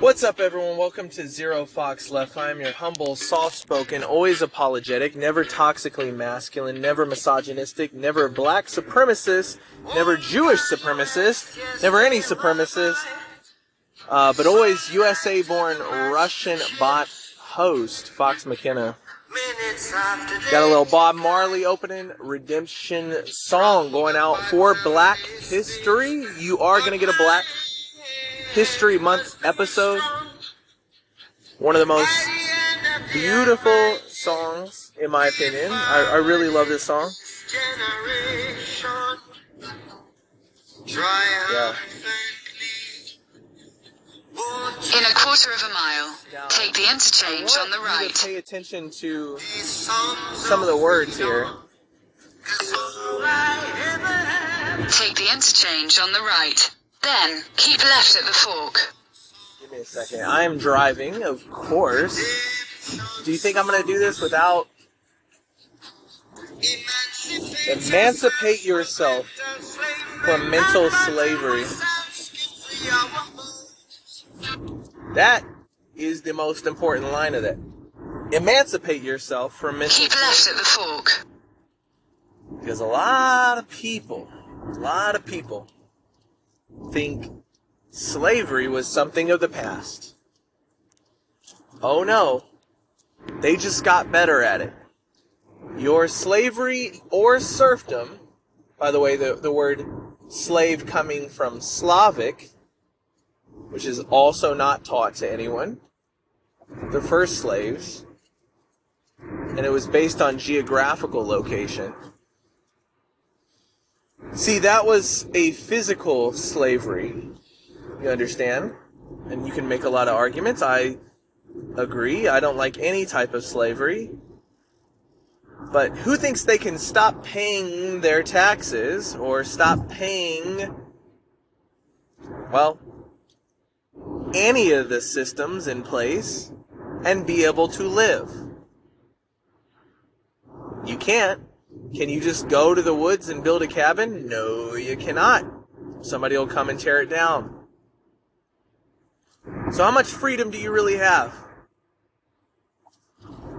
What's up, everyone? Welcome to Zero Fox Left. I'm your humble, soft spoken, always apologetic, never toxically masculine, never misogynistic, never black supremacist, never Jewish supremacist, never any supremacist, uh, but always USA born Russian bot host, Fox McKenna. Got a little Bob Marley opening redemption song going out for Black History. You are going to get a Black History Month episode. One of the most beautiful songs, in my opinion. I, I really love this song. Yeah. In a quarter of a mile, take the interchange on the right. pay attention to some of the words here. Take the interchange on the right. Then, keep left at the fork. Give me a second. I am driving, of course. Do you think I'm going to do this without emancipate yourself from mental slavery? That is the most important line of that. Emancipate yourself from mental Keep left at the fork. Because a lot of people, a lot of people think slavery was something of the past. Oh no. They just got better at it. Your slavery or serfdom, by the way, the, the word slave coming from Slavic, which is also not taught to anyone, the first slaves, and it was based on geographical location. See, that was a physical slavery. You understand? And you can make a lot of arguments. I agree. I don't like any type of slavery. But who thinks they can stop paying their taxes or stop paying, well, any of the systems in place and be able to live? You can't. Can you just go to the woods and build a cabin? No, you cannot. Somebody will come and tear it down. So, how much freedom do you really have?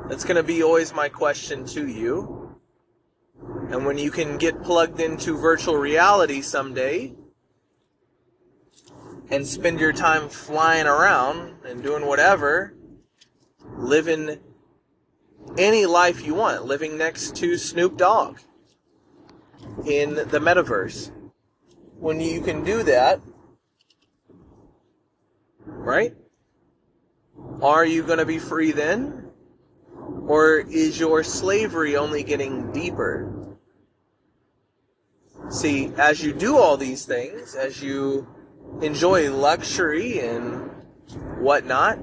That's going to be always my question to you. And when you can get plugged into virtual reality someday and spend your time flying around and doing whatever, living any life you want, living next to Snoop Dogg in the metaverse. When you can do that, right? Are you going to be free then? Or is your slavery only getting deeper? See, as you do all these things, as you enjoy luxury and whatnot,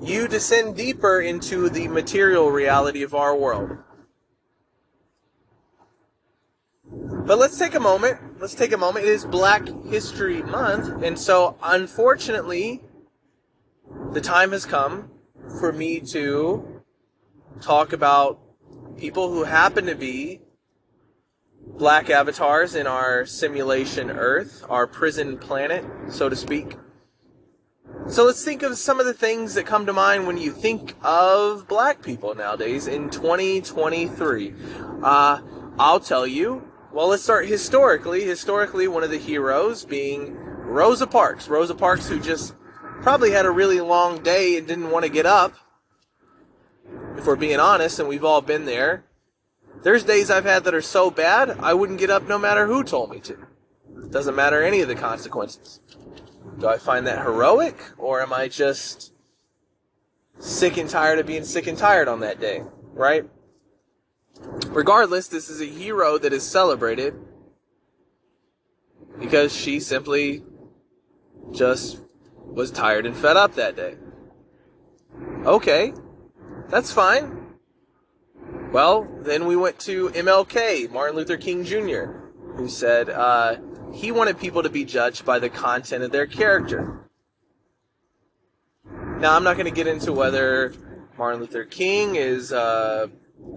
you descend deeper into the material reality of our world. But let's take a moment. Let's take a moment. It is Black History Month, and so unfortunately, the time has come for me to talk about people who happen to be black avatars in our simulation Earth, our prison planet, so to speak. So let's think of some of the things that come to mind when you think of black people nowadays in 2023. Uh, I'll tell you. Well, let's start historically. Historically, one of the heroes being Rosa Parks. Rosa Parks, who just probably had a really long day and didn't want to get up. If we're being honest, and we've all been there. There's days I've had that are so bad, I wouldn't get up no matter who told me to. Doesn't matter any of the consequences. Do I find that heroic, or am I just sick and tired of being sick and tired on that day, right? Regardless, this is a hero that is celebrated because she simply just was tired and fed up that day. Okay, that's fine. Well, then we went to MLK, Martin Luther King Jr., who said uh, he wanted people to be judged by the content of their character. Now, I'm not going to get into whether Martin Luther King is uh,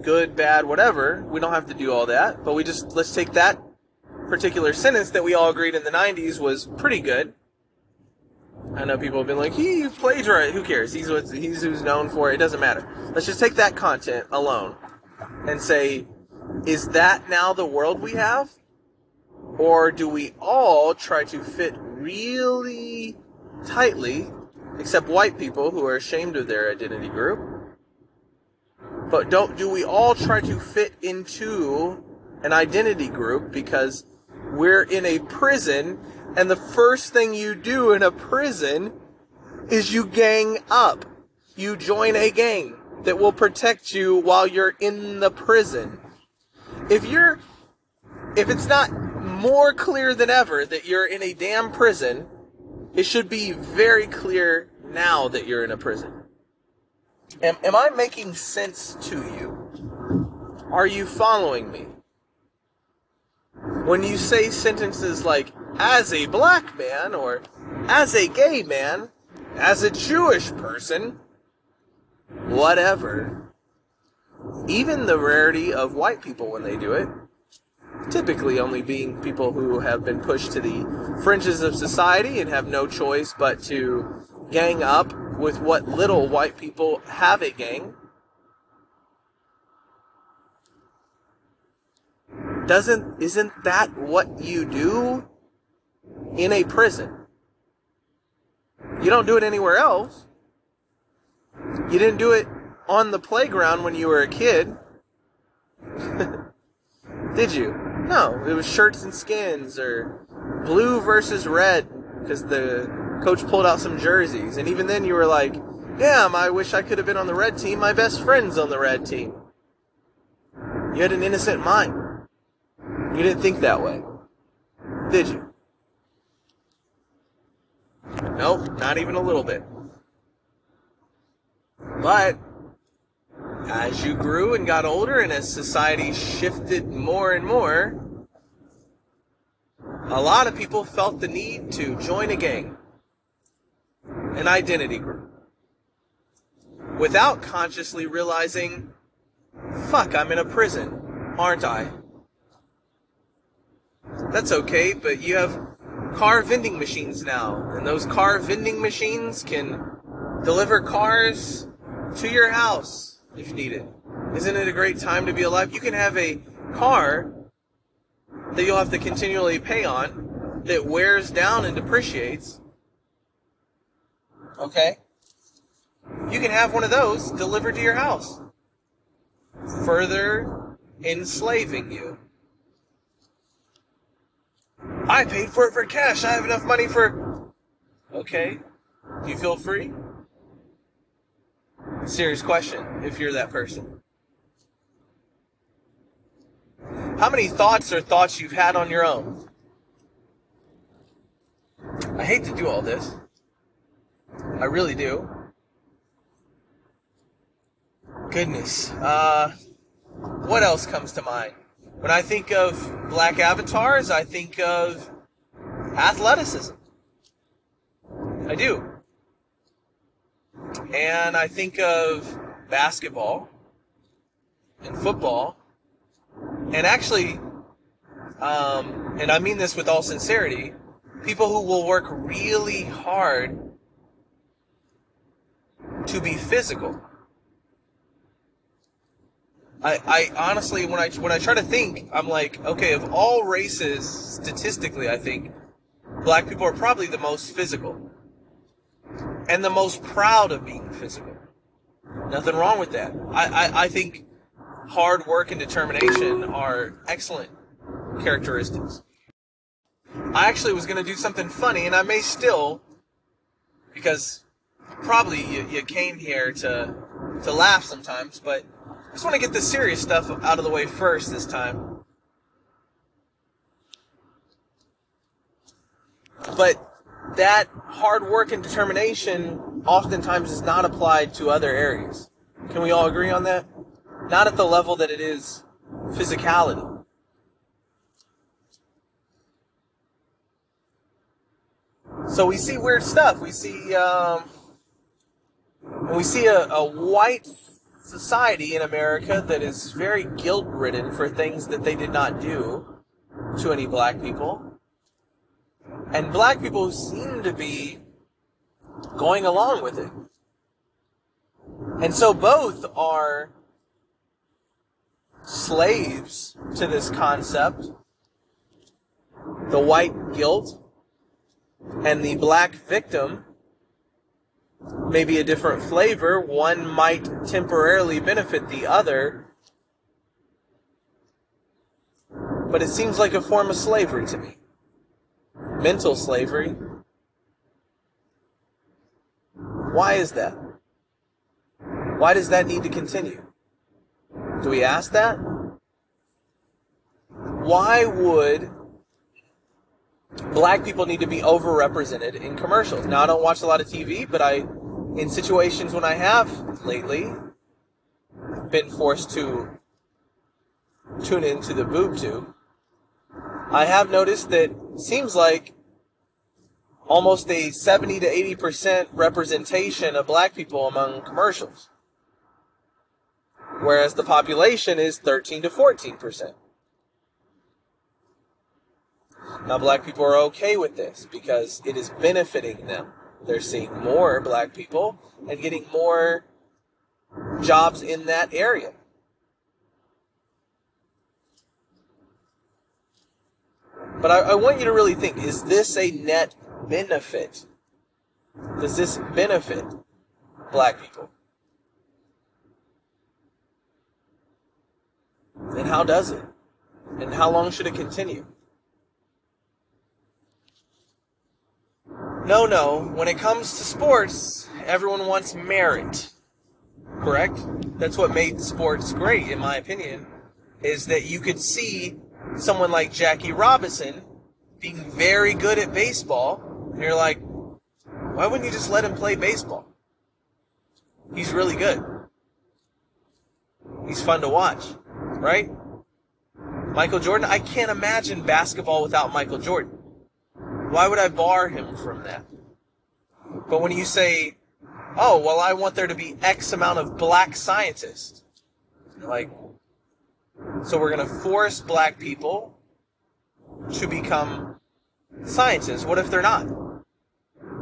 good, bad, whatever. We don't have to do all that, but we just let's take that particular sentence that we all agreed in the 90s was pretty good. I know people have been like, he plagiarized. Who cares? He's what he's who's known for. It doesn't matter. Let's just take that content alone and say, is that now the world we have? Or do we all try to fit really tightly, except white people who are ashamed of their identity group? But don't do we all try to fit into an identity group because we're in a prison and the first thing you do in a prison is you gang up. You join a gang that will protect you while you're in the prison. If you're if it's not more clear than ever that you're in a damn prison, it should be very clear now that you're in a prison. Am, am I making sense to you? Are you following me? When you say sentences like, as a black man, or as a gay man, as a Jewish person, whatever, even the rarity of white people when they do it, typically only being people who have been pushed to the fringes of society and have no choice but to gang up with what little white people have a gang. Doesn't isn't that what you do in a prison? You don't do it anywhere else. You didn't do it on the playground when you were a kid. Did you? No, it was shirts and skins or blue versus red because the coach pulled out some jerseys. And even then you were like, damn, I wish I could have been on the red team. My best friend's on the red team. You had an innocent mind. You didn't think that way. Did you? Nope, not even a little bit. But as you grew and got older and as society shifted more and more, a lot of people felt the need to join a gang, an identity group, without consciously realizing, fuck, I'm in a prison, aren't I? That's okay, but you have car vending machines now, and those car vending machines can deliver cars to your house if needed. Isn't it a great time to be alive? You can have a car that you'll have to continually pay on that wears down and depreciates. Okay? You can have one of those delivered to your house, further enslaving you. I paid for it for cash. I have enough money for. Okay. Do you feel free? Serious question if you're that person. How many thoughts or thoughts you've had on your own? I hate to do all this. I really do. Goodness. Uh, what else comes to mind? When I think of black avatars, I think of athleticism. I do. And I think of basketball and football. And actually, um, and I mean this with all sincerity, people who will work really hard to be physical. I, I honestly, when I when I try to think, I'm like, okay, of all races, statistically, I think black people are probably the most physical and the most proud of being physical. Nothing wrong with that. I, I, I think hard work and determination are excellent characteristics. I actually was going to do something funny, and I may still, because probably you, you came here to to laugh sometimes, but I just want to get the serious stuff out of the way first this time. But that hard work and determination oftentimes is not applied to other areas. Can we all agree on that? Not at the level that it is physicality. So we see weird stuff. We see, um, we see a, a white society in America that is very guilt ridden for things that they did not do to any black people. And black people seem to be going along with it. And so both are slaves to this concept the white guilt and the black victim may be a different flavor. One might temporarily benefit the other. But it seems like a form of slavery to me. Mental slavery. Why is that? Why does that need to continue? Do we ask that? Why would black people need to be overrepresented in commercials? Now, I don't watch a lot of TV, but I, in situations when I have lately, been forced to tune into the boob tube, I have noticed that seems like almost a 70 to 80% representation of black people among commercials whereas the population is 13 to 14%. Now, black people are okay with this because it is benefiting them. They're seeing more black people and getting more jobs in that area. But I, I, want you to really think is this a net benefit? Does this benefit black people? And how does it? And how long should it continue? No, no. When it comes to sports, everyone wants merit. Correct? That's what made sports great, in my opinion, is that you could see someone like Jackie Robinson being very good at baseball, and you're like, why wouldn't you just let him play baseball? He's really good. He's fun to watch right? Michael Jordan, I can't imagine basketball without Michael Jordan. Why would I bar him from that? But when you say, oh, well, I want there to be X amount of black scientists, like, so we're going to force black people to become scientists. What if they're not?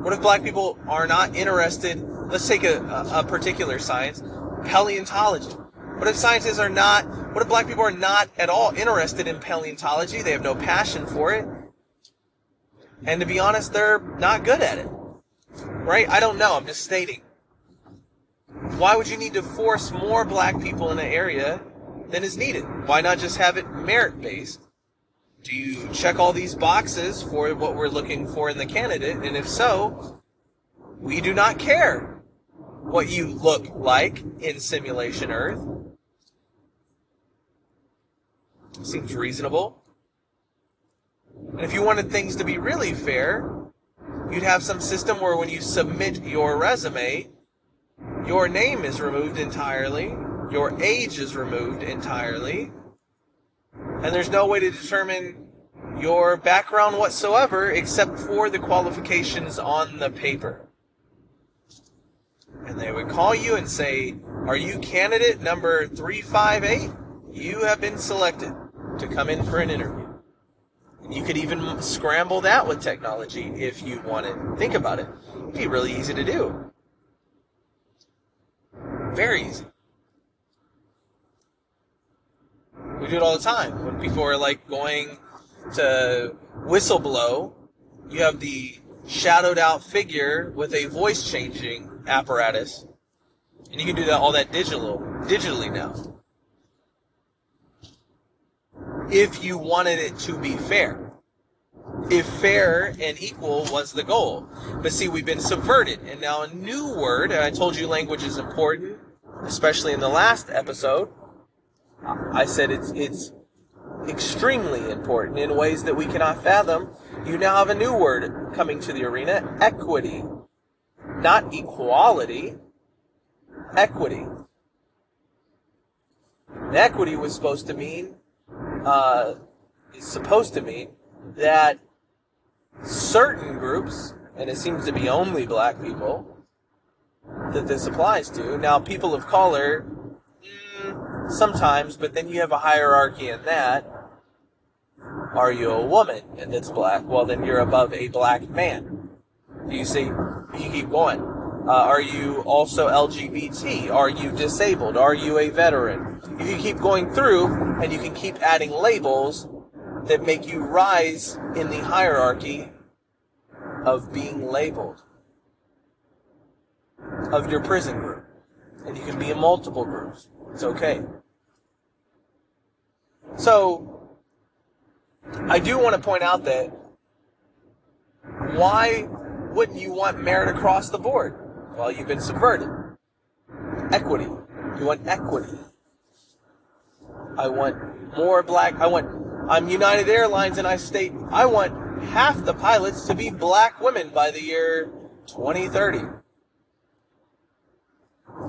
What if black people are not interested? Let's take a, a, a particular science, paleontology. What if scientists are not, what if black people are not at all interested in paleontology? They have no passion for it. And to be honest, they're not good at it. Right? I don't know. I'm just stating. Why would you need to force more black people in an area than is needed? Why not just have it merit based? Do you check all these boxes for what we're looking for in the candidate? And if so, we do not care what you look like in Simulation Earth. Seems reasonable. And if you wanted things to be really fair, you'd have some system where when you submit your resume, your name is removed entirely, your age is removed entirely, and there's no way to determine your background whatsoever except for the qualifications on the paper. And they would call you and say, Are you candidate number 358? You have been selected to come in for an interview. You could even scramble that with technology if you wanted. Think about it. It'd be really easy to do. Very easy. We do it all the time. When people are like going to whistleblow, you have the shadowed out figure with a voice changing apparatus. And you can do that all that digital digitally now if you wanted it to be fair. If fair and equal was the goal. But see, we've been subverted. And now a new word, and I told you language is important, especially in the last episode. I said it's, it's extremely important in ways that we cannot fathom. You now have a new word coming to the arena equity. Not equality, equity. And equity was supposed to mean uh, is supposed to mean that certain groups, and it seems to be only black people that this applies to. Now, people of color, sometimes, but then you have a hierarchy in that. Are you a woman and it's black? Well, then you're above a black man. Do you see? You keep going. Uh, are you also LGBT? Are you disabled? Are you a veteran? You can keep going through and you can keep adding labels that make you rise in the hierarchy of being labeled, of your prison group. And you can be in multiple groups. It's okay. So, I do want to point out that why wouldn't you want merit across the board? Well, you've been subverted. Equity. You want equity. I want more black. I want. I'm United Airlines and I state I want half the pilots to be black women by the year 2030.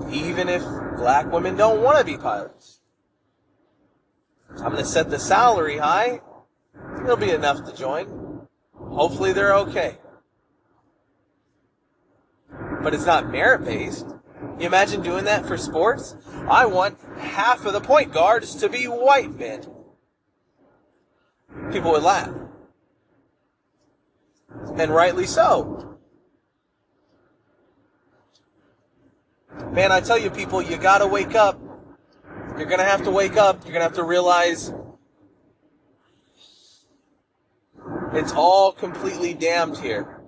Even if black women don't want to be pilots. I'm going to set the salary high. It'll be enough to join. Hopefully they're okay. But it's not merit based. You imagine doing that for sports? I want half of the point guards to be white men. People would laugh. And rightly so. Man, I tell you, people, you gotta wake up. You're gonna have to wake up. You're gonna have to realize it's all completely damned here.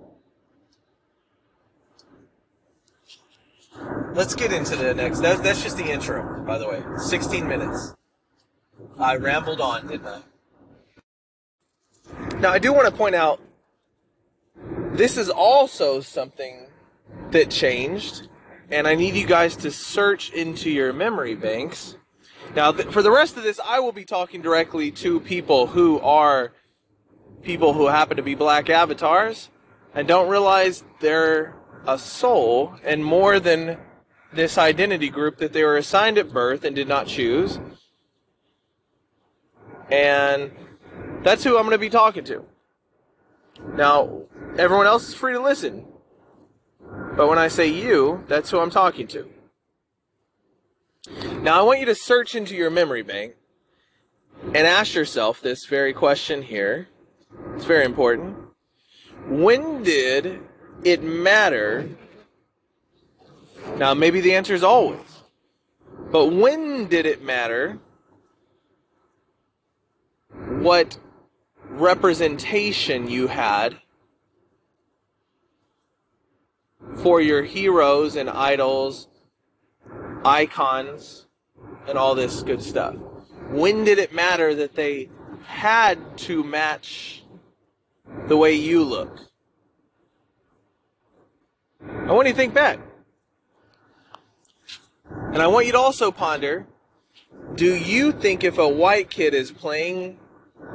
Let's get into the next. That's, that's just the intro, by the way. 16 minutes. I rambled on, didn't I? Now, I do want to point out this is also something that changed, and I need you guys to search into your memory banks. Now, th- for the rest of this, I will be talking directly to people who are people who happen to be black avatars and don't realize they're a soul and more than this identity group that they were assigned at birth and did not choose. And that's who I'm going to be talking to. Now, everyone else is free to listen. But when I say you, that's who I'm talking to. Now, I want you to search into your memory bank and ask yourself this very question here. It's very important. When did it matter? Now, maybe the answer is always. But when did it matter what representation you had for your heroes and idols, icons, and all this good stuff? When did it matter that they had to match the way you look? I want you to think back. And I want you to also ponder do you think if a white kid is playing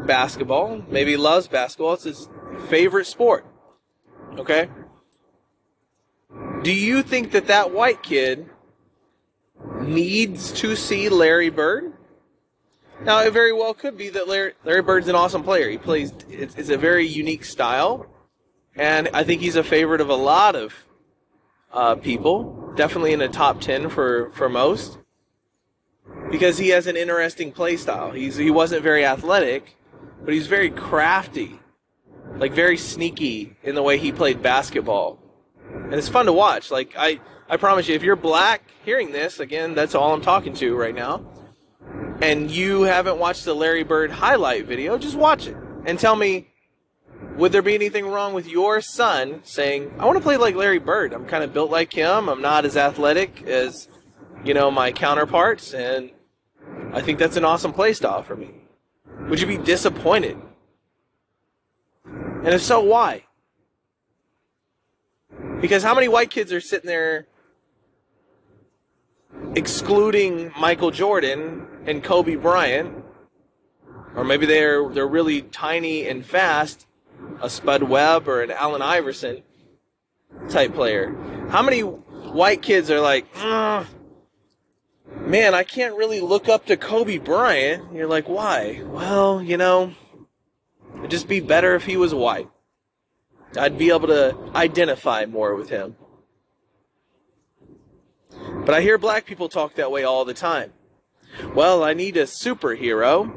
basketball, maybe loves basketball, it's his favorite sport, okay? Do you think that that white kid needs to see Larry Bird? Now, it very well could be that Larry, Larry Bird's an awesome player. He plays, it's, it's a very unique style, and I think he's a favorite of a lot of uh, people. Definitely in the top ten for for most, because he has an interesting play style. He's he wasn't very athletic, but he's very crafty, like very sneaky in the way he played basketball, and it's fun to watch. Like I I promise you, if you're black hearing this again, that's all I'm talking to right now. And you haven't watched the Larry Bird highlight video, just watch it and tell me would there be anything wrong with your son saying, I want to play like Larry Bird? I'm kind of built like him. I'm not as athletic as, you know, my counterparts, and I think that's an awesome play style for me. Would you be disappointed? And if so, why? Because how many white kids are sitting there excluding Michael Jordan and Kobe Bryant, or maybe they're they're really tiny and fast, a Spud Webb or an Allen Iverson type player. How many white kids are like, man, I can't really look up to Kobe Bryant? You're like, why? Well, you know, it'd just be better if he was white. I'd be able to identify more with him. But I hear black people talk that way all the time. Well, I need a superhero.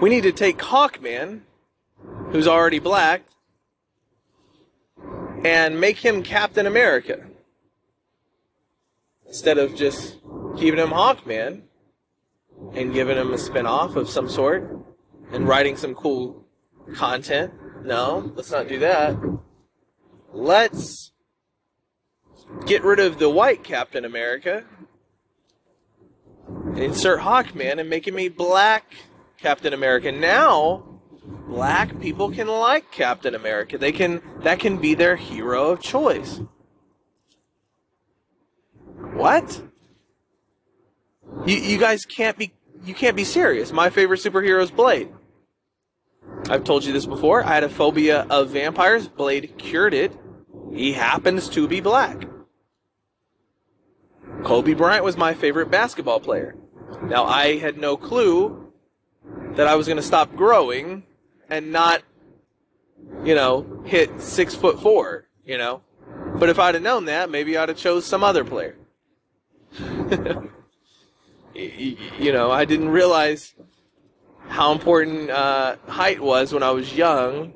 We need to take Hawkman, who's already black, and make him Captain America instead of just keeping him Hawkman and giving him a spin-off of some sort and writing some cool content. No, let's not do that. Let's get rid of the white Captain America and insert Hawkman and make him a black Captain America. Now, black people can like Captain America. They can that can be their hero of choice. What? You you guys can't be you can't be serious. My favorite superhero is Blade. I've told you this before. I had a phobia of vampires. Blade cured it. He happens to be black. Kobe Bryant was my favorite basketball player. Now, I had no clue that I was going to stop growing and not, you know, hit six foot four, you know. But if I'd have known that, maybe I'd have chose some other player. you know, I didn't realize how important uh, height was when I was young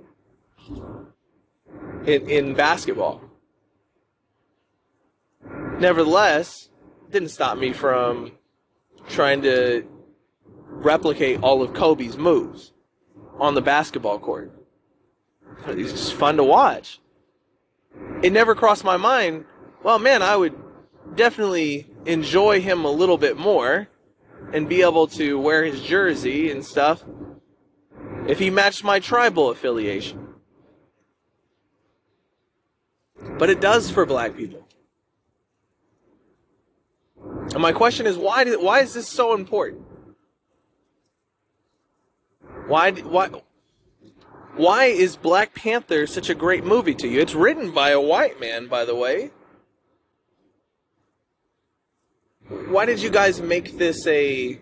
in, in basketball. Nevertheless, didn't stop me from trying to replicate all of Kobe's moves on the basketball court. It's just fun to watch. It never crossed my mind, well, man, I would definitely enjoy him a little bit more and be able to wear his jersey and stuff if he matched my tribal affiliation. But it does for black people. And my question is why did, why is this so important? Why why why is Black Panther such a great movie to you? It's written by a white man, by the way. Why did you guys make this a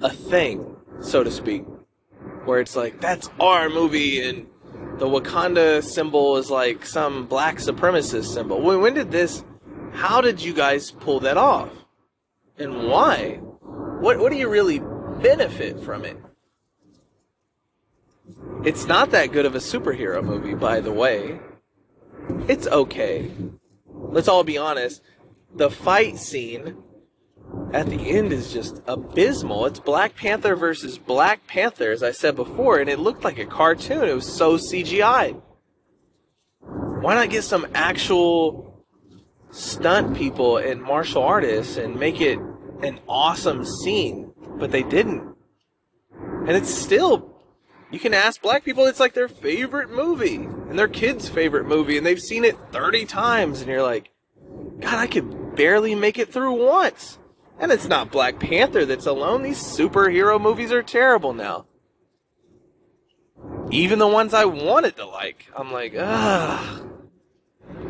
a thing, so to speak, where it's like that's our movie and the Wakanda symbol is like some black supremacist symbol. When, when did this? How did you guys pull that off, and why? What what do you really benefit from it? It's not that good of a superhero movie, by the way. It's okay. Let's all be honest the fight scene at the end is just abysmal. It's Black Panther versus Black Panther, as I said before, and it looked like a cartoon. It was so CGI. Why not get some actual stunt people and martial artists and make it an awesome scene? But they didn't. And it's still, you can ask black people, it's like their favorite movie and their kids' favorite movie, and they've seen it 30 times, and you're like, God, I could barely make it through once. And it's not Black Panther that's alone. These superhero movies are terrible now. Even the ones I wanted to like, I'm like, ah,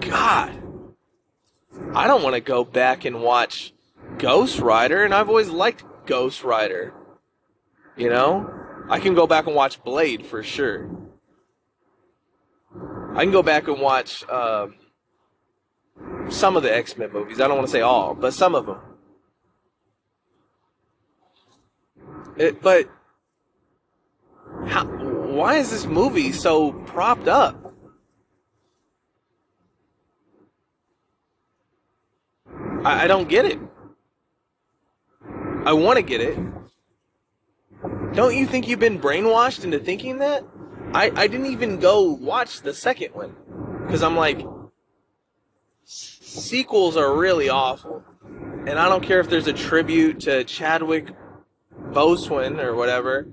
God. I don't want to go back and watch Ghost Rider, and I've always liked Ghost Rider. You know? I can go back and watch Blade for sure. I can go back and watch uh, some of the X Men movies. I don't want to say all, but some of them. It, eh, but how, why is this movie so propped up? I, I don't get it. I want to get it. Don't you think you've been brainwashed into thinking that? I, I didn't even go watch the second one. Because I'm like, sequels are really awful. And I don't care if there's a tribute to Chadwick Boseman or whatever.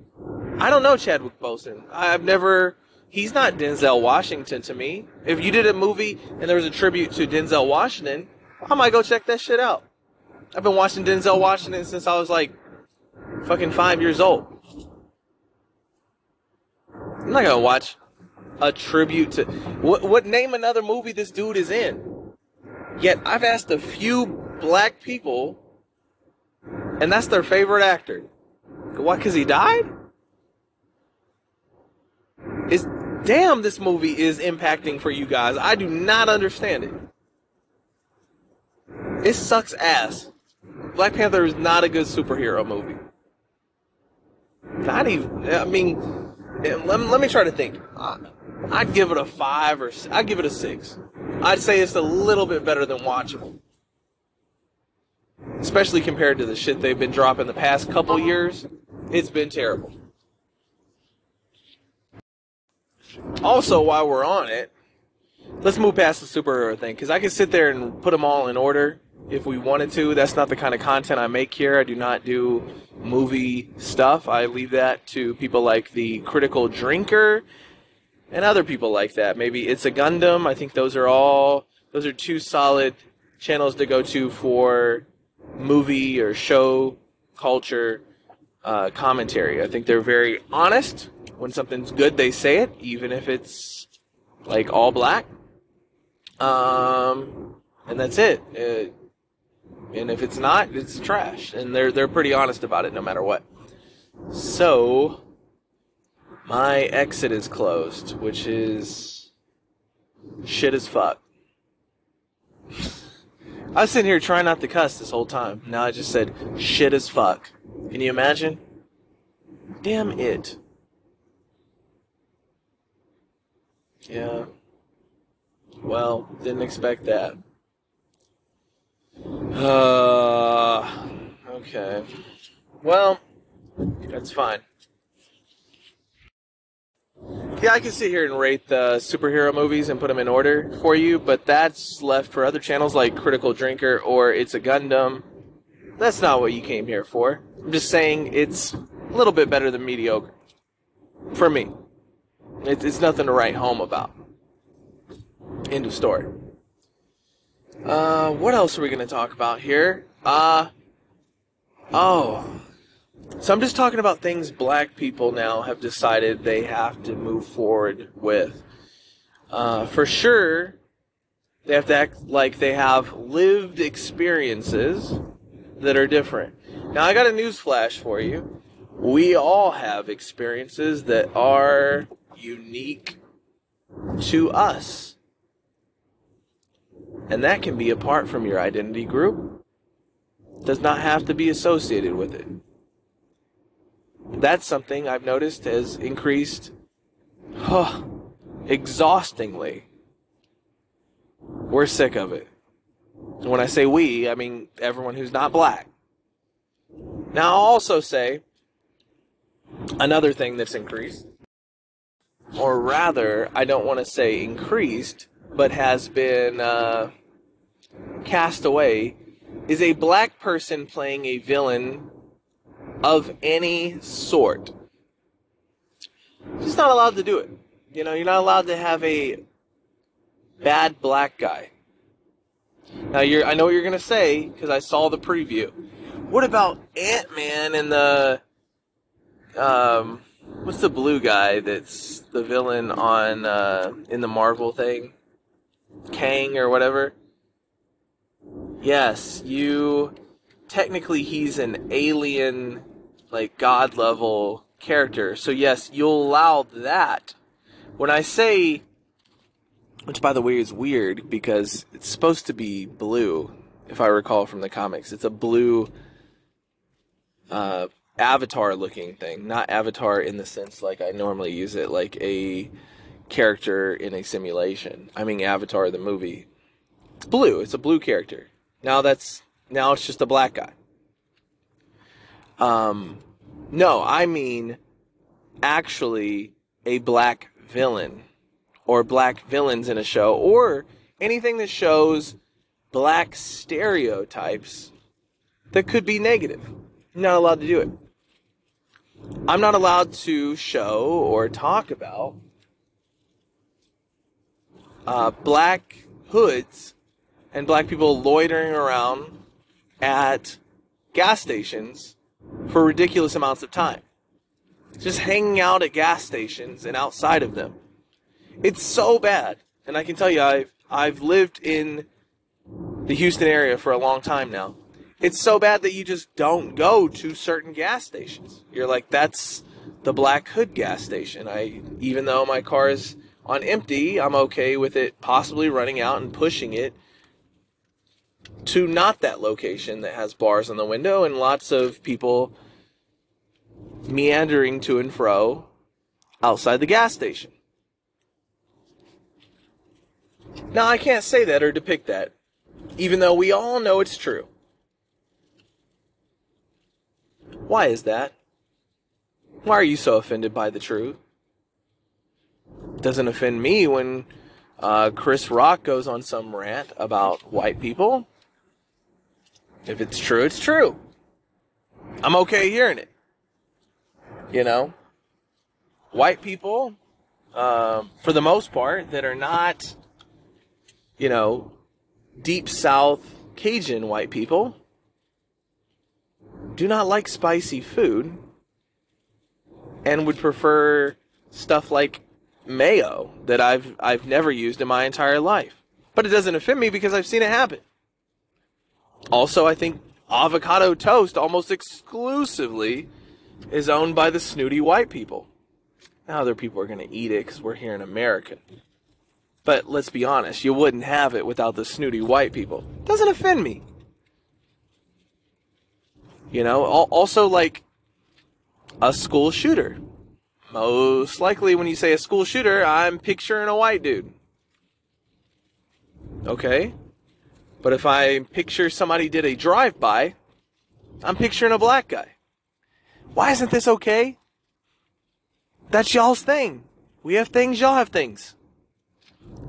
I don't know Chadwick Boseman. I've never. He's not Denzel Washington to me. If you did a movie and there was a tribute to Denzel Washington, I might go check that shit out. I've been watching Denzel Washington since I was like fucking five years old. I'm not gonna watch a tribute to what? What name another movie this dude is in? Yet I've asked a few black people, and that's their favorite actor. What? Because he died? Is damn this movie is impacting for you guys. I do not understand it. It sucks ass. Black Panther is not a good superhero movie. Not even. I mean, let, let me try to think. Uh, I'd give it a five or I'd give it a six. I'd say it's a little bit better than watchable, especially compared to the shit they've been dropping the past couple years. It's been terrible. Also, while we're on it, let's move past the superhero thing because I can sit there and put them all in order if we wanted to. That's not the kind of content I make here. I do not do movie stuff. I leave that to people like the Critical Drinker and other people like that. Maybe it's a Gundam. I think those are all those are two solid channels to go to for movie or show culture uh, commentary. I think they're very honest. When something's good, they say it, even if it's like all black. Um, and that's it. Uh, and if it's not, it's trash. And they're they're pretty honest about it, no matter what. So, my exit is closed, which is shit as fuck. I was sitting here trying not to cuss this whole time. Now I just said shit as fuck. Can you imagine? Damn it. Yeah. Well, didn't expect that. Uh, okay. Well, that's fine. Yeah, I can sit here and rate the superhero movies and put them in order for you, but that's left for other channels like Critical Drinker or It's a Gundam. That's not what you came here for. I'm just saying it's a little bit better than mediocre. For me. It, it's nothing to write home about. End of story. Uh, what else are we to talk about here? Uh, oh. So I'm just talking about things black people now have decided they have to move forward with. Uh, for sure, they have to act like they have lived experiences that are different. Now, I got a news flash for you. We all have experiences that are unique to us. And that can be apart from your identity group. Does not have to be associated with it. That's something I've noticed has increased huh, exhaustingly. We're sick of it. And when I say we, I mean everyone who's not black. Now, I'll also say another thing that's increased, or rather, I don't want to say increased, but has been uh, cast away, is a black person playing a villain of any sort. Just not allowed to do it. You know, you're not allowed to have a bad black guy. Now, you're, I know what you're to say because I saw the preview. What about Ant Man and the. Um, what's the blue guy that's the villain on uh, in the Marvel thing? Kang or whatever. Yes, you. Technically, he's an alien, like god level character. So yes, you'll allow that. When I say, which by the way is weird because it's supposed to be blue, if I recall from the comics, it's a blue uh, avatar looking thing, not avatar in the sense like I normally use it, like a character in a simulation. I mean Avatar the movie. It's blue. It's a blue character. Now that's now it's just a black guy. Um, no, I mean actually a black villain or black villains in a show or anything that shows black stereotypes that could be negative. You're not allowed to do it. I'm not allowed to show or talk about uh, black hoods and black people loitering around at gas stations for ridiculous amounts of time. Just hanging out at gas stations and outside of them. It's so bad. And I can tell you, I've, I've lived in the Houston area for a long time now. It's so bad that you just don't go to certain gas stations. You're like, that's the Black Hood gas station. I, even though my car is on empty, I'm okay with it possibly running out and pushing it to not that location that has bars on the window and lots of people meandering to and fro outside the gas station. Now, I can't say that or depict that, even though we all know it's true. Why is that? Why are you so offended by the truth? Doesn't offend me when uh, Chris Rock goes on some rant about white people. If it's true, it's true. I'm okay hearing it. You know, white people, uh, for the most part, that are not, you know, deep South Cajun white people, do not like spicy food and would prefer stuff like mayo that I've I've never used in my entire life. But it doesn't offend me because I've seen it happen. Also, I think avocado toast almost exclusively is owned by the snooty white people. Now other people are going to eat it because we're here in America. But let's be honest, you wouldn't have it without the snooty white people. Doesn't offend me. You know, also like a school shooter. Most likely, when you say a school shooter, I'm picturing a white dude. Okay? But if I picture somebody did a drive by, I'm picturing a black guy. Why isn't this okay? That's y'all's thing. We have things, y'all have things.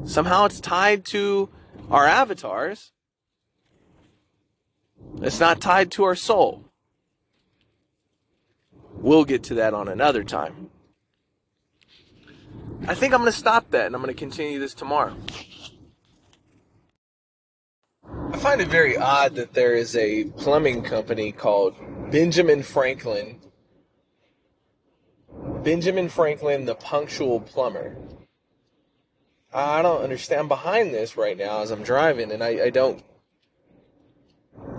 Somehow it's tied to our avatars. It's not tied to our soul. We'll get to that on another time. I think I'm going to stop that and I'm going to continue this tomorrow. I find it very odd that there is a plumbing company called Benjamin Franklin. Benjamin Franklin, the punctual plumber. I don't understand behind this right now as I'm driving, and I, I don't.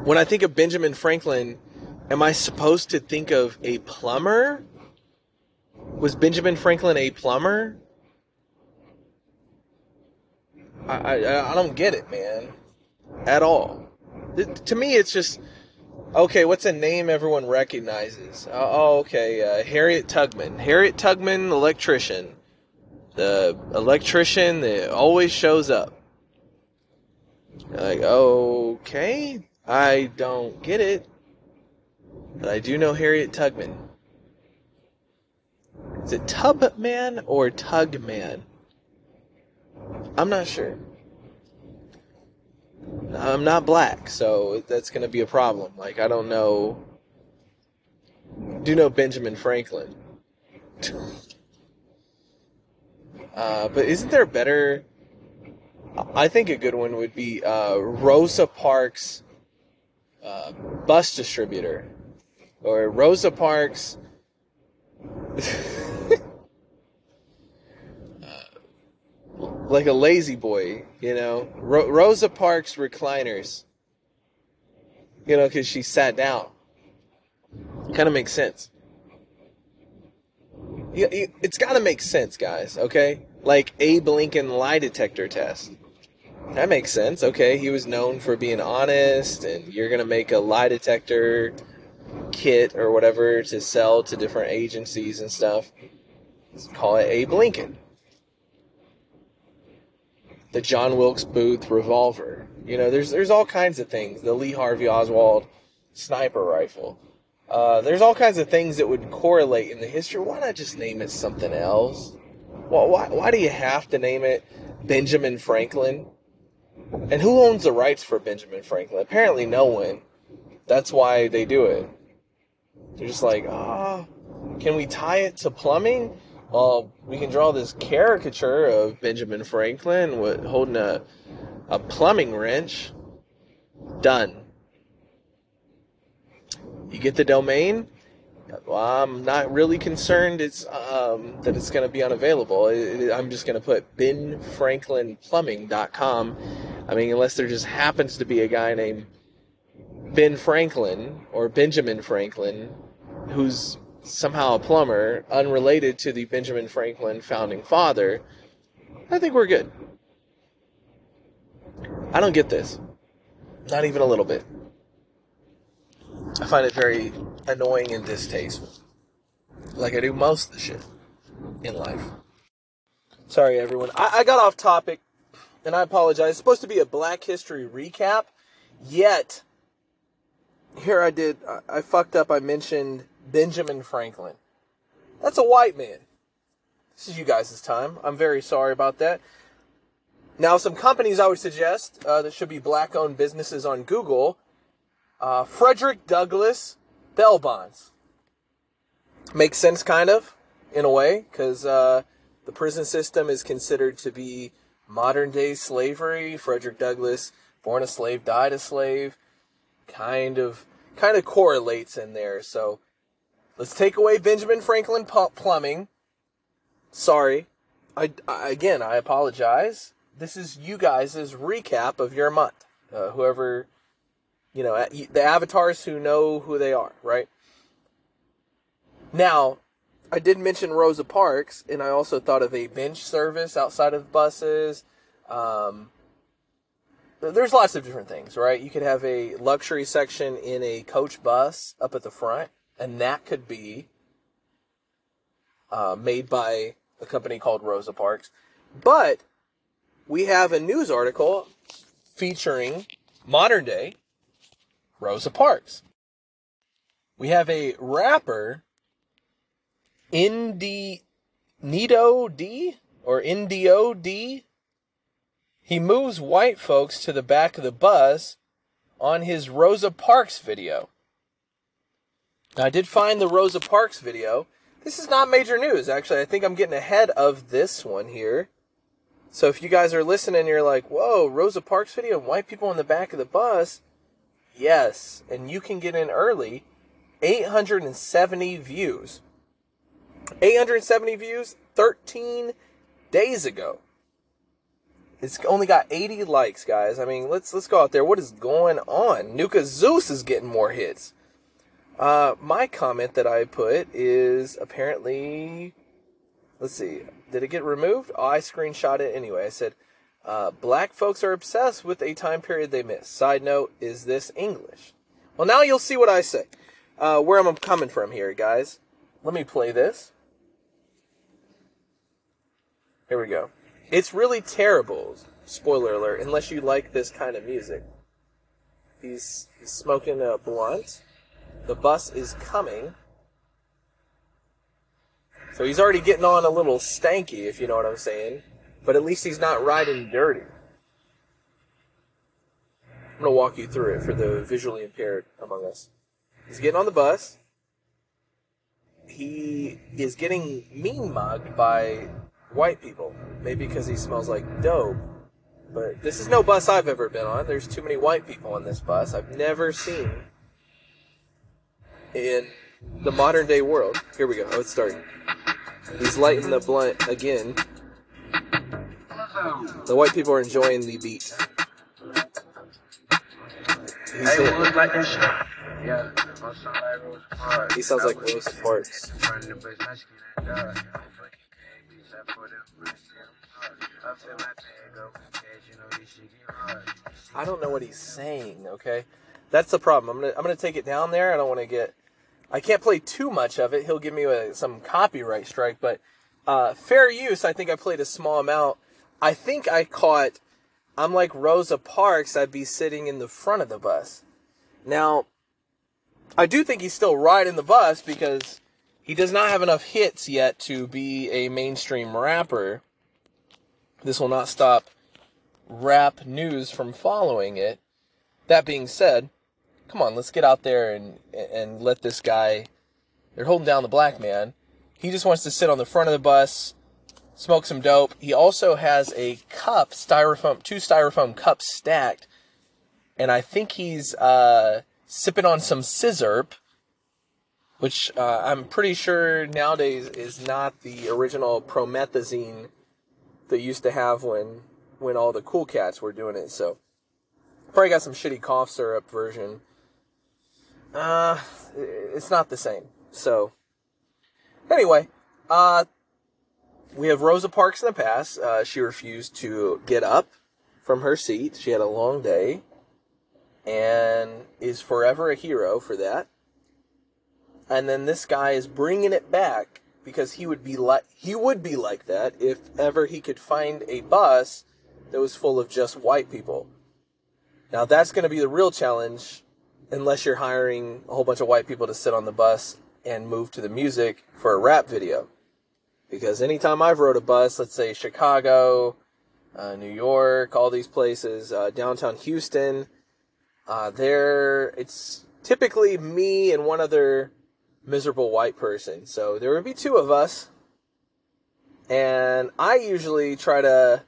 When I think of Benjamin Franklin, am I supposed to think of a plumber? Was Benjamin Franklin a plumber? I, I, I don't get it, man. At all. It, to me, it's just okay. What's a name everyone recognizes? Uh, oh, okay. Uh, Harriet Tugman. Harriet Tugman, electrician. The electrician that always shows up. Like, okay, I don't get it, but I do know Harriet Tugman. Is it Tubman or Tugman? I'm not sure. I'm not black, so that's going to be a problem. Like, I don't know. Do you know Benjamin Franklin. Uh, but isn't there better? I think a good one would be uh, Rosa Parks uh, bus distributor, or Rosa Parks. like a lazy boy, you know. Ro- Rosa Parks recliners, you know, because she sat down. Kind of makes sense. Yeah, it's got to make sense, guys. Okay, like Abe Lincoln lie detector test. That makes sense. Okay, he was known for being honest, and you're gonna make a lie detector kit or whatever to sell to different agencies and stuff. Let's call it Abe Lincoln the John Wilkes Booth revolver. You know, there's there's all kinds of things. The Lee Harvey Oswald sniper rifle. Uh, there's all kinds of things that would correlate in the history. Why not just name it something else? Well, why, why do you have to name it Benjamin Franklin? And who owns the rights for Benjamin Franklin? Apparently, no one. That's why they do it. They're just like, ah, oh, can we tie it to plumbing? Well, we can draw this caricature of Benjamin Franklin with holding a, a plumbing wrench. Done. You get the domain. Well, I'm not really concerned it's um, that it's going to be unavailable. It, it, I'm just going to put benfranklinplumbing.com. I mean, unless there just happens to be a guy named Ben Franklin or Benjamin Franklin who's somehow a plumber unrelated to the Benjamin Franklin founding father, I think we're good. I don't get this. Not even a little bit. I find it very annoying and distasteful. Like I do most of the shit. in life. Sorry, everyone. I, I got off topic, and I apologize. It's supposed to be a Black History recap, yet here I did. I, I fucked up. I mentioned Benjamin Franklin. That's a white man. This is you guys' time. I'm very sorry about that. Now, some companies I would suggest uh, that should be black owned businesses on Google uh, Frederick Douglass Bail Bonds. Makes sense, kind of, in a way, because uh, the prison system is considered to be modern day slavery. Frederick Douglass, born a slave, died a slave, kind of kind of correlates in there. So let's take away Benjamin Franklin plumbing. Sorry, I, I again I apologize. This is you guys' recap of your month. Uh, whoever, you know, the avatars who know who they are, right? Now, I did mention Rosa Parks, and I also thought of a bench service outside of buses. Um, there's lots of different things, right? You could have a luxury section in a coach bus up at the front, and that could be uh, made by a company called Rosa Parks. But we have a news article featuring modern day Rosa Parks. We have a rapper Indie Nito D or Indio D. He moves white folks to the back of the bus on his Rosa Parks video. Now, I did find the Rosa Parks video. This is not major news, actually. I think I'm getting ahead of this one here. So if you guys are listening, you're like, whoa, Rosa Parks video, and white people in the back of the bus. Yes, and you can get in early. 870 views. 870 views 13 days ago. It's only got 80 likes, guys. I mean, let's let's go out there. What is going on? Nuka Zeus is getting more hits. Uh, my comment that I put is apparently, let's see, did it get removed? Oh, I screenshot it anyway. I said, uh, black folks are obsessed with a time period they miss. Side note, is this English? Well, now you'll see what I say. Uh, where I'm coming from here, guys. Let me play this. Here we go. It's really terrible. Spoiler alert, unless you like this kind of music. He's, he's smoking a blunt. The bus is coming. So he's already getting on a little stanky, if you know what I'm saying. But at least he's not riding dirty. I'm going to walk you through it for the visually impaired among us. He's getting on the bus. He is getting mean mugged by white people. Maybe because he smells like dope. But this is no bus I've ever been on. There's too many white people on this bus. I've never seen in the modern day world. Here we go. It's starting. He's lighting the blunt again. The white people are enjoying the beat. He's hey, like that shit? Yeah. He sounds like Rosa Parks. I don't know what he's saying, okay? That's the problem. I'm gonna I'm gonna take it down there. I don't want to get. I can't play too much of it. He'll give me a, some copyright strike. But uh, fair use. I think I played a small amount. I think I caught. I'm like Rosa Parks. I'd be sitting in the front of the bus. Now, I do think he's still riding the bus because he does not have enough hits yet to be a mainstream rapper. This will not stop rap news from following it. That being said, come on, let's get out there and and let this guy. They're holding down the black man. He just wants to sit on the front of the bus, smoke some dope. He also has a cup, styrofoam, two styrofoam cups stacked, and I think he's uh, sipping on some sizzurp which uh, I'm pretty sure nowadays is not the original promethazine that used to have when when all the cool cats were doing it. So probably got some shitty cough syrup version. Uh, it's not the same. So anyway, uh, we have Rosa Parks in the past. Uh, she refused to get up from her seat. She had a long day and is forever a hero for that and then this guy is bringing it back because he would be like he would be like that if ever he could find a bus that was full of just white people. Now that's going to be the real challenge unless you're hiring a whole bunch of white people to sit on the bus and move to the music for a rap video. Because anytime I've rode a bus, let's say Chicago, uh, New York, all these places, uh, downtown Houston, uh, there it's typically me and one other miserable white person. So there would be two of us, and I usually try to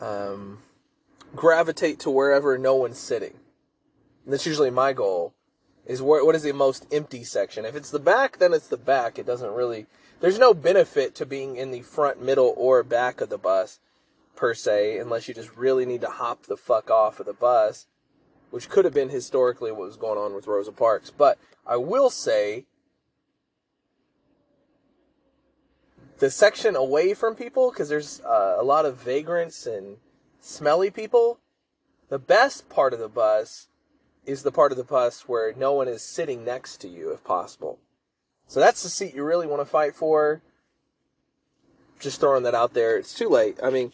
um, gravitate to wherever no one's sitting. And that's usually my goal. Is what is the most empty section? If it's the back, then it's the back. It doesn't really. There's no benefit to being in the front, middle, or back of the bus, per se, unless you just really need to hop the fuck off of the bus, which could have been historically what was going on with Rosa Parks. But I will say the section away from people, because there's uh, a lot of vagrants and smelly people, the best part of the bus is the part of the bus where no one is sitting next to you if possible. So that's the seat you really want to fight for. Just throwing that out there. It's too late. I mean,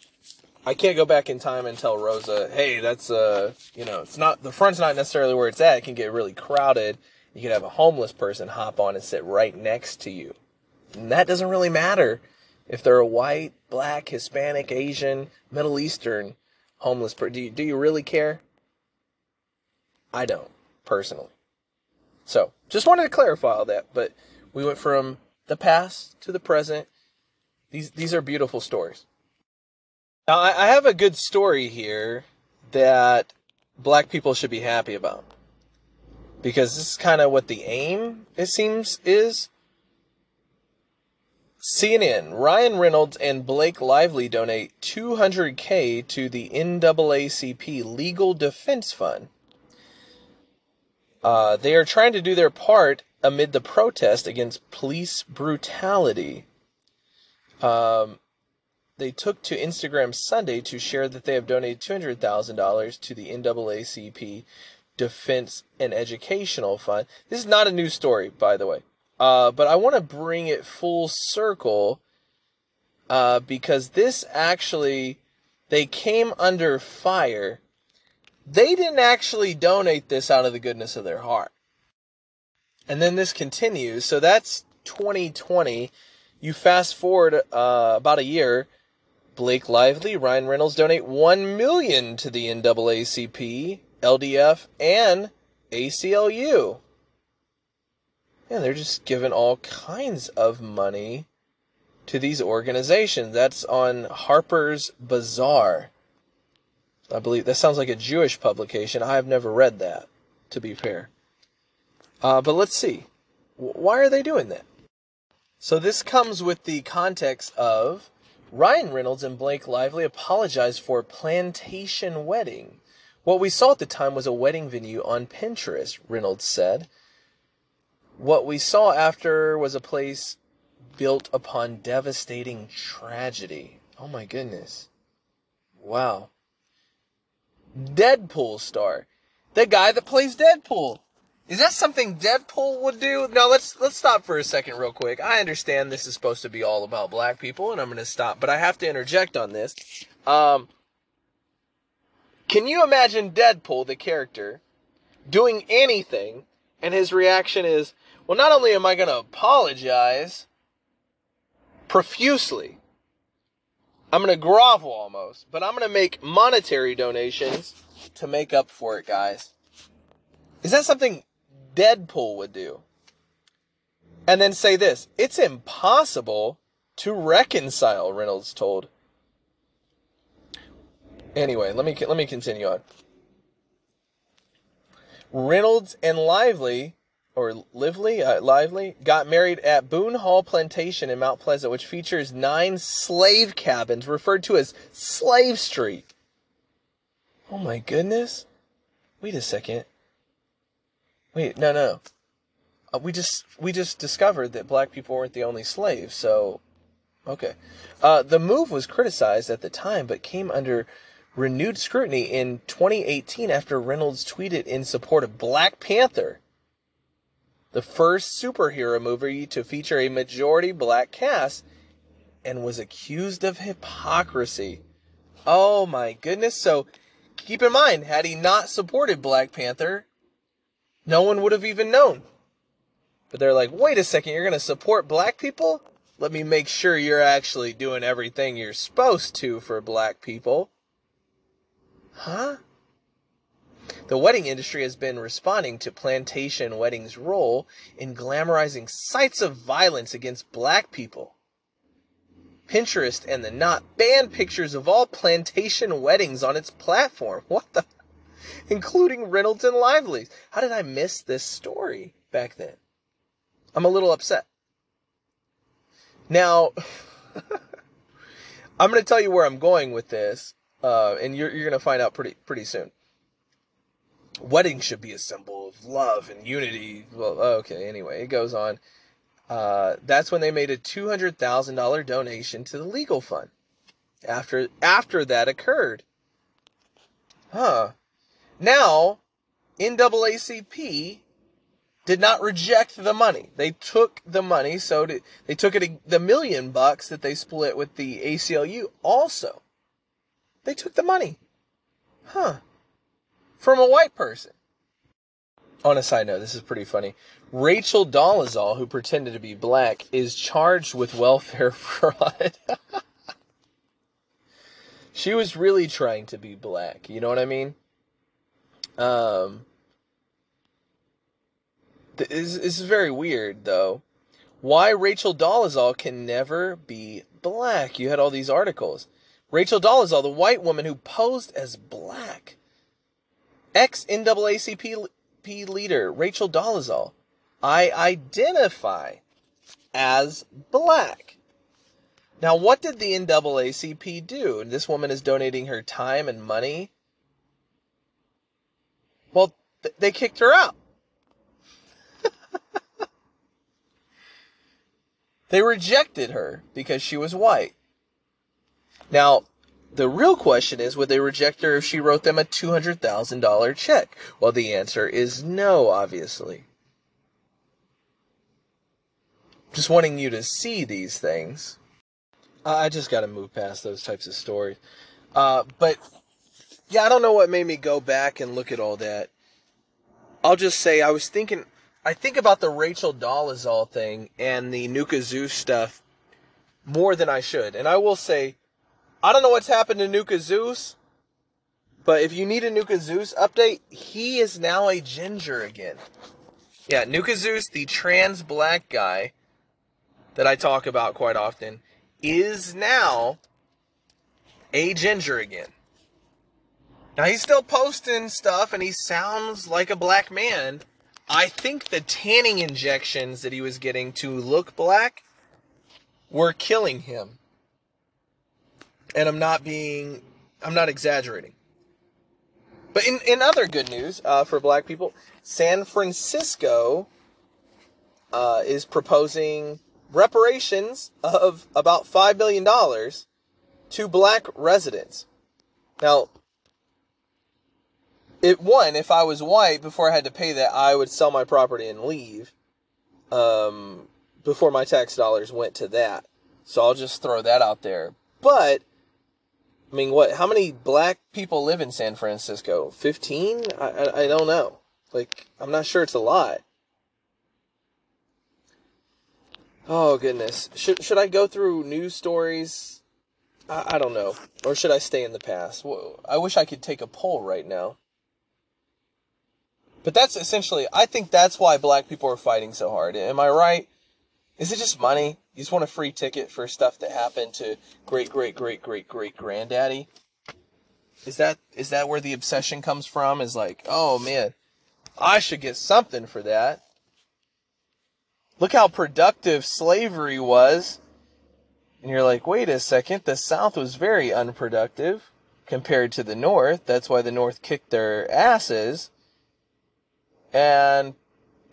I can't go back in time and tell Rosa, hey, that's uh, you know, it's not the front's not necessarily where it's at. It can get really crowded. You could have a homeless person hop on and sit right next to you. And that doesn't really matter if they're a white, black, Hispanic, Asian, Middle Eastern homeless person. Do you, do you really care? I don't, personally. So, just wanted to clarify all that, but we went from the past to the present. These these are beautiful stories. Now, I, I have a good story here that black people should be happy about. Because this is kind of what the aim, it seems, is. CNN, Ryan Reynolds and Blake Lively donate 200K to the NAACP Legal Defense Fund. Uh, they are trying to do their part amid the protest against police brutality. Um, they took to Instagram Sunday to share that they have donated $200,000 to the NAACP Defense and Educational Fund. This is not a new story, by the way. Uh, but I want to bring it full circle uh, because this actually, they came under fire. They didn't actually donate this out of the goodness of their heart. And then this continues. So that's 2020. You fast forward uh, about a year. Blake Lively, Ryan Reynolds donate 1 million to the NAACP, LDF, and ACLU. And they're just giving all kinds of money to these organizations. That's on Harper's Bazaar. I believe that sounds like a Jewish publication. I have never read that, to be fair. Uh, but let's see. Why are they doing that? So this comes with the context of Ryan Reynolds and Blake Lively apologized for Plantation Wedding. What we saw at the time was a wedding venue on Pinterest, Reynolds said. What we saw after was a place built upon devastating tragedy. Oh my goodness. Wow. Deadpool star. The guy that plays Deadpool. Is that something Deadpool would do? Now let's let's stop for a second real quick. I understand this is supposed to be all about black people and I'm going to stop, but I have to interject on this. Um can you imagine Deadpool the character doing anything and his reaction is, "Well, not only am I going to apologize profusely, I'm going to grovel almost, but I'm going to make monetary donations to make up for it, guys." Is that something Deadpool would do. And then say this it's impossible to reconcile, Reynolds told. Anyway, let me let me continue on. Reynolds and Lively, or Lively, uh, Lively, got married at Boone Hall Plantation in Mount Pleasant, which features nine slave cabins referred to as Slave Street. Oh my goodness! Wait a second. Wait, no, no. Uh, we just we just discovered that black people weren't the only slaves. So, okay. Uh, the move was criticized at the time, but came under renewed scrutiny in 2018 after Reynolds tweeted in support of Black Panther. The first superhero movie to feature a majority black cast, and was accused of hypocrisy. Oh my goodness. So keep in mind, had he not supported Black Panther, no one would have even known. But they're like, wait a second, you're going to support black people? Let me make sure you're actually doing everything you're supposed to for black people. Huh? The wedding industry has been responding to plantation weddings' role in glamorizing sites of violence against black people. Pinterest and the Knot banned pictures of all plantation weddings on its platform. What the? Including Reynolds and Lively's. How did I miss this story back then? I'm a little upset. Now, I'm going to tell you where I'm going with this, uh, and you're, you're going to find out pretty pretty soon. Wedding should be a symbol of love and unity. Well, okay. Anyway, it goes on. Uh, that's when they made a two hundred thousand dollar donation to the legal fund. After after that occurred, huh? Now, NAACP did not reject the money. They took the money, so did, they took it the million bucks that they split with the ACLU. Also, they took the money, huh? From a white person. On a side note, this is pretty funny. Rachel Dolezal, who pretended to be black, is charged with welfare fraud. she was really trying to be black. You know what I mean? Um, this, is very weird, though. Why Rachel Dolezal can never be black? You had all these articles. Rachel Dolezal, the white woman who posed as black. Ex NAACP leader Rachel Dolezal. I identify as black. Now, what did the NAACP do? This woman is donating her time and money. Well, th- they kicked her out. they rejected her because she was white. Now, the real question is would they reject her if she wrote them a $200,000 check? Well, the answer is no, obviously. Just wanting you to see these things. I just got to move past those types of stories. Uh, but yeah, I don't know what made me go back and look at all that. I'll just say I was thinking, I think about the Rachel Dolezal thing and the Nuka Zeus stuff more than I should. And I will say, I don't know what's happened to Nuka Zeus, but if you need a Nuka Zeus update, he is now a ginger again. Yeah, Nuka Zeus, the trans black guy that I talk about quite often, is now a ginger again. Now he's still posting stuff and he sounds like a black man. I think the tanning injections that he was getting to look black were killing him. And I'm not being, I'm not exaggerating. But in, in other good news uh, for black people, San Francisco uh, is proposing reparations of about $5 million to black residents. Now, it one, if I was white before I had to pay that, I would sell my property and leave. Um, before my tax dollars went to that. So I'll just throw that out there. But I mean, what? How many black people live in San Francisco? Fifteen? I, I, I don't know. Like, I'm not sure it's a lot. Oh goodness. Should should I go through news stories? I, I don't know. Or should I stay in the past? I wish I could take a poll right now. But that's essentially I think that's why black people are fighting so hard. Am I right? Is it just money? You just want a free ticket for stuff that happened to great great great great great granddaddy? Is that is that where the obsession comes from? Is like, oh man, I should get something for that. Look how productive slavery was. And you're like, wait a second, the South was very unproductive compared to the North. That's why the North kicked their asses. And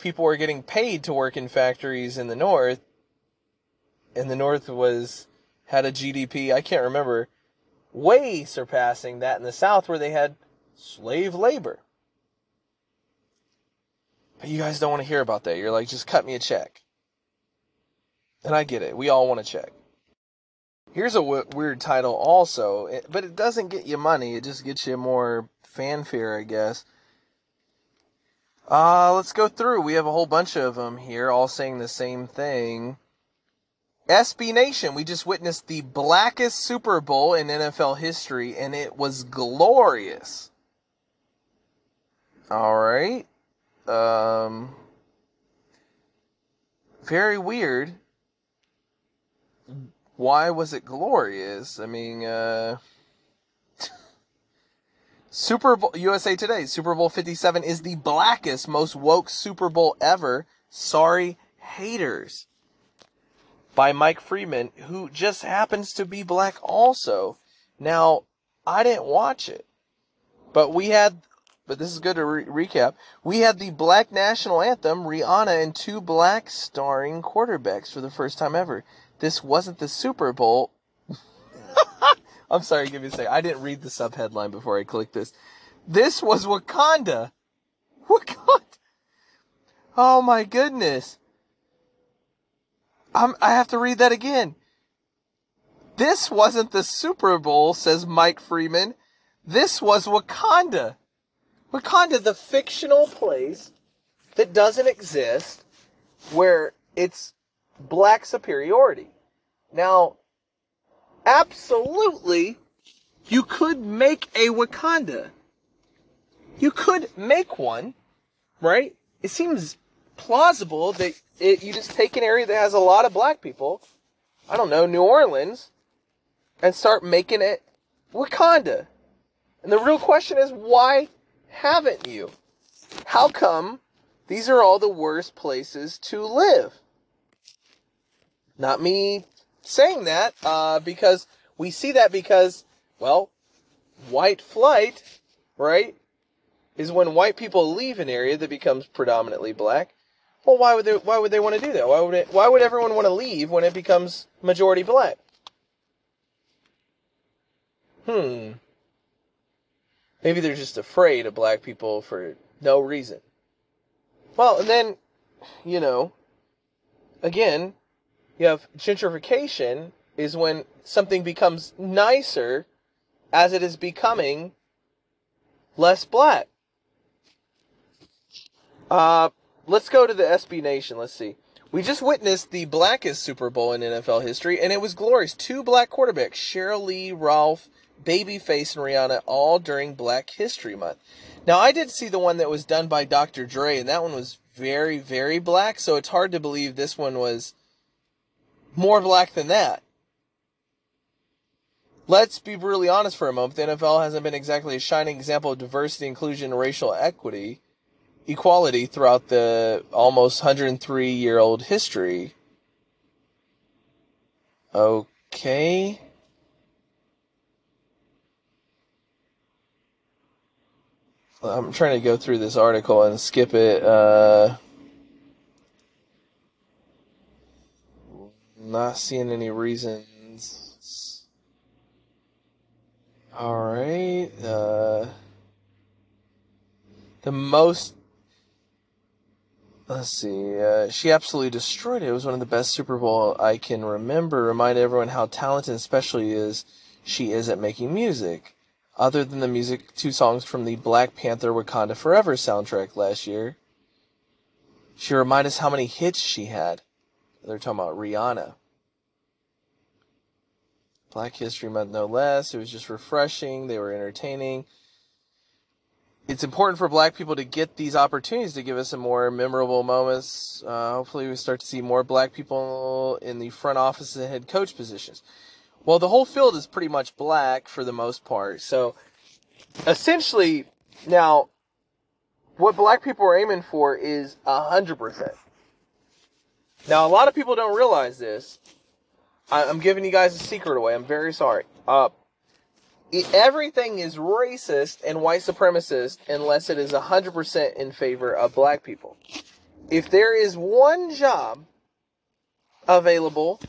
people were getting paid to work in factories in the North. And the North was had a GDP, I can't remember, way surpassing that in the South where they had slave labor. But you guys don't want to hear about that. You're like, just cut me a check. And I get it. We all want a check. Here's a w- weird title also, eh, but it doesn't get you money. It just gets you more fanfare, I guess. Uh, let's go through. We have a whole bunch of them here, all saying the same thing. SB Nation, we just witnessed the blackest Super Bowl in NFL history, and it was glorious. All right. Um, very weird. Why was it glorious? I mean, uh, Super Bowl USA Today Super Bowl 57 is the blackest, most woke Super Bowl ever. Sorry, haters. By Mike Freeman, who just happens to be black also. Now, I didn't watch it, but we had, but this is good to re- recap. We had the black national anthem, Rihanna, and two black starring quarterbacks for the first time ever. This wasn't the Super Bowl. I'm sorry, give me a second. I didn't read the sub headline before I clicked this. This was Wakanda. Wakanda. Oh my goodness. I'm, I have to read that again. This wasn't the Super Bowl, says Mike Freeman. This was Wakanda. Wakanda, the fictional place that doesn't exist where it's black superiority. Now, absolutely, you could make a Wakanda. You could make one, right? It seems plausible that it, you just take an area that has a lot of black people, I don't know, New Orleans, and start making it Wakanda. And the real question is, why haven't you? How come these are all the worst places to live? Not me saying that, uh, because we see that because, well, white flight, right, is when white people leave an area that becomes predominantly black. Well, why would they? Why would they want to do that? Why would it? Why would everyone want to leave when it becomes majority black? Hmm. Maybe they're just afraid of black people for no reason. Well, and then, you know, again, you have gentrification is when something becomes nicer as it is becoming less black. Uh, let's go to the SB Nation. Let's see. We just witnessed the blackest Super Bowl in NFL history, and it was glorious. Two black quarterbacks, Sheryl Lee, Ralph, Babyface, and Rihanna, all during Black History Month. Now, I did see the one that was done by Dr. Dre, and that one was very, very black, so it's hard to believe this one was more black than that. Let's be brutally honest for a moment. The NFL hasn't been exactly a shining example of diversity, inclusion, and racial equity, equality throughout the almost 103 year old history. Okay. I'm trying to go through this article and skip it. Uh, not seeing any reasons. All right. Uh, the most. Let's see. Uh, she absolutely destroyed it. It was one of the best Super Bowl I can remember. Remind everyone how talented and special she is. She is at making music. Other than the music, two songs from the Black Panther Wakanda Forever soundtrack last year. She reminded us how many hits she had. They're talking about Rihanna. Black History Month, no less. It was just refreshing. They were entertaining. It's important for black people to get these opportunities to give us some more memorable moments. Uh, hopefully, we start to see more black people in the front office and head coach positions. Well, the whole field is pretty much black for the most part. So, essentially, now, what black people are aiming for is 100%. Now, a lot of people don't realize this. I- I'm giving you guys a secret away. I'm very sorry. Uh, everything is racist and white supremacist unless it is 100% in favor of black people. If there is one job available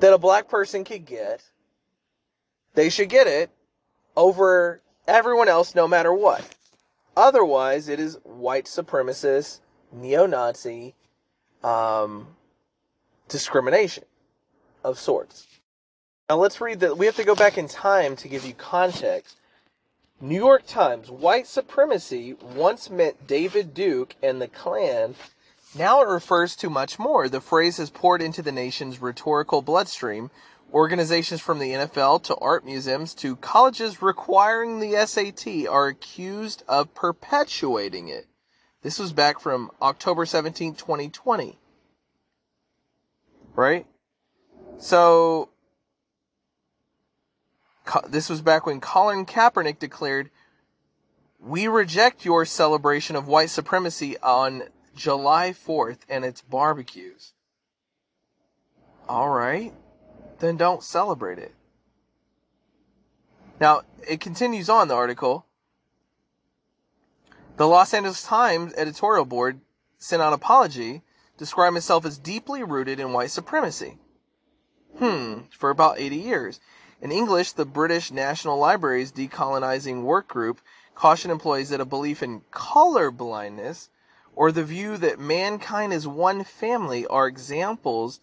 that a black person could get, they should get it over everyone else no matter what. Otherwise, it is white supremacist, neo-Nazi, um, discrimination of sorts. Now let's read that. We have to go back in time to give you context. New York Times, white supremacy once meant David Duke and the Klan. Now it refers to much more. The phrase has poured into the nation's rhetorical bloodstream. Organizations from the NFL to art museums to colleges requiring the SAT are accused of perpetuating it. This was back from October 17, 2020. Right? So, this was back when Colin Kaepernick declared, We reject your celebration of white supremacy on July 4th and its barbecues. All right, then don't celebrate it. Now, it continues on the article. The Los Angeles Times editorial board sent out an apology describing itself as deeply rooted in white supremacy. Hmm, for about 80 years. In English, the British National Library's decolonizing work group cautioned employees that a belief in color blindness or the view that mankind is one family are examples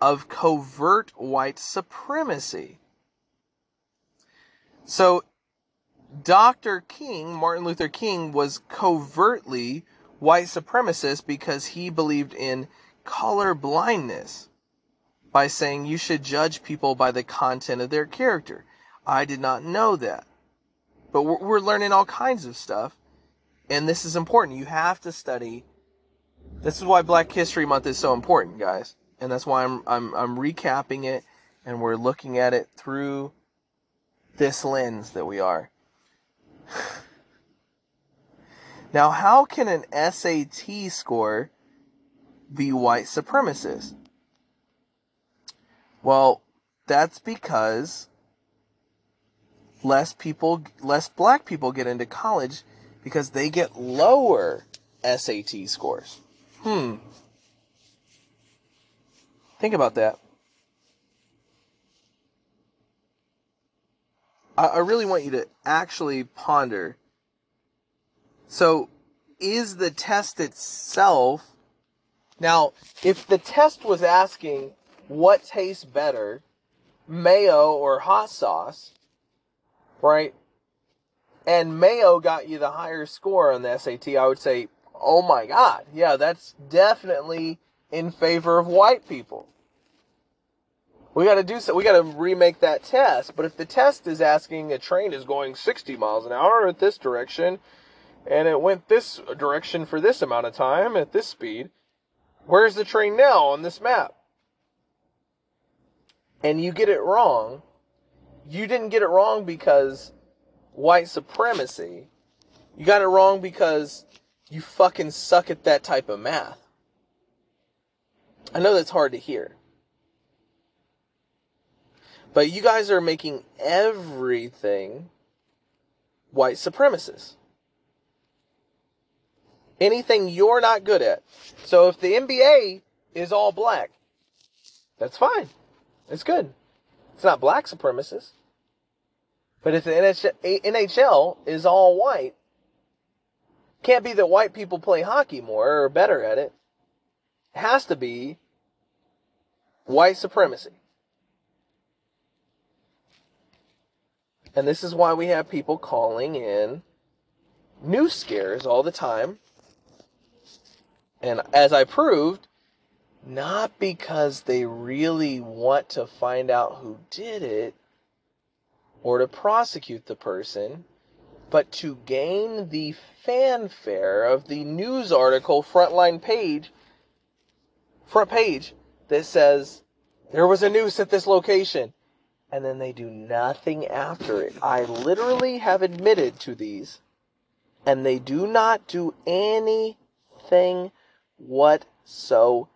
of covert white supremacy. So, Dr. King, Martin Luther King, was covertly white supremacist because he believed in color blindness by saying you should judge people by the content of their character. I did not know that. But we're, learning all kinds of stuff. And this is important. You have to study. This is why Black History Month is so important, guys. And that's why I'm, I'm, I'm recapping it and we're looking at it through this lens that we are. Now, how can an SAT score be white supremacist? Well, that's because less people, less black people get into college because they get lower SAT scores. Hmm. Think about that. I, I really want you to actually ponder. So, is the test itself. Now, if the test was asking what tastes better, mayo or hot sauce, right? And mayo got you the higher score on the SAT, I would say, oh my God, yeah, that's definitely in favor of white people. We got to do so. We got to remake that test. But if the test is asking a train is going 60 miles an hour at this direction, and it went this direction for this amount of time at this speed, where's the train now on this map? and you get it wrong, you didn't get it wrong because white supremacy. You got it wrong because you fucking suck at that type of math. I know that's hard to hear. But you guys are making everything white supremacists. Anything you're not good at. So if the NBA is all black, that's fine. It's good. It's not black supremacist. But if the NHL is all white, can't be that white people play hockey more or better at it. It has to be white supremacy. And this is why we have people calling in news scares all the time. And as I proved, not because they really want to find out who did it or to prosecute the person, but to gain the fanfare of the news article frontline page, front page that says there was a noose at this location. And then they do nothing after it. I literally have admitted to these. And they do not do anything whatsoever.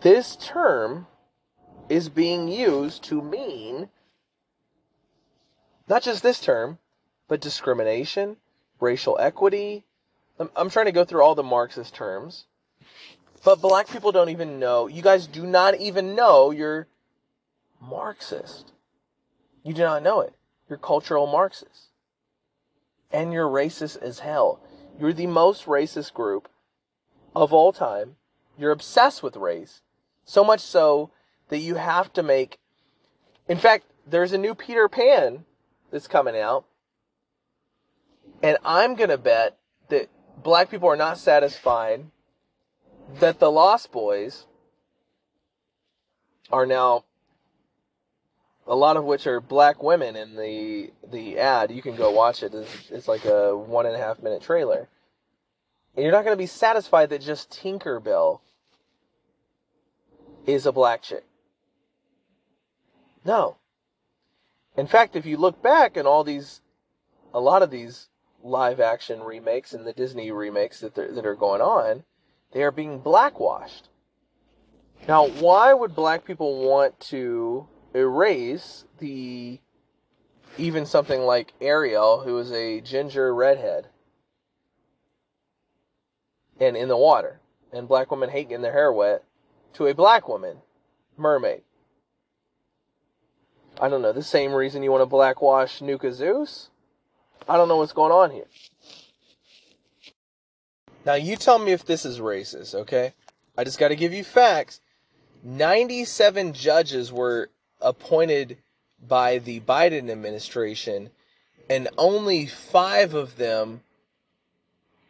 This term is being used to mean not just this term, but discrimination, racial equity. I'm, I'm trying to go through all the Marxist terms. But black people don't even know. You guys do not even know you're Marxist. You do not know it. You're cultural Marxists. And you're racist as hell. You're the most racist group of all time. You're obsessed with race. So much so that you have to make. In fact, there's a new Peter Pan that's coming out. And I'm going to bet that black people are not satisfied that the Lost Boys are now a lot of which are black women in the the ad. You can go watch it. It's, it's like a one and a half minute trailer. And you're not going to be satisfied that just Tinkerbell is a black chick. No. In fact, if you look back and all these, a lot of these live action remakes and the Disney remakes that that are going on, they are being blackwashed. Now, why would black people want to erase the even something like Ariel, who is a ginger redhead, and in the water, and black women hate getting their hair wet, to a black woman, mermaid? I don't know, the same reason you want to blackwash Nuka Zeus? I don't know what's going on here. Now, you tell me if this is racist, okay? I just got to give you facts. 97 judges were appointed by the Biden administration, and only five of them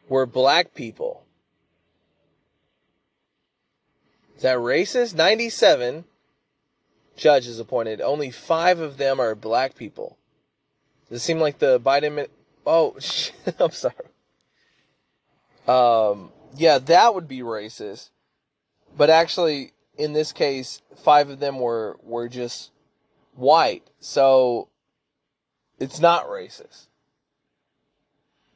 were black people. Is that racist? 97 judges appointed. Only five of them are black people. Does it seem like the Biden? Oh, I'm sorry. Um, yeah, that would be racist. But actually, in this case, five of them were were just white, so it's not racist.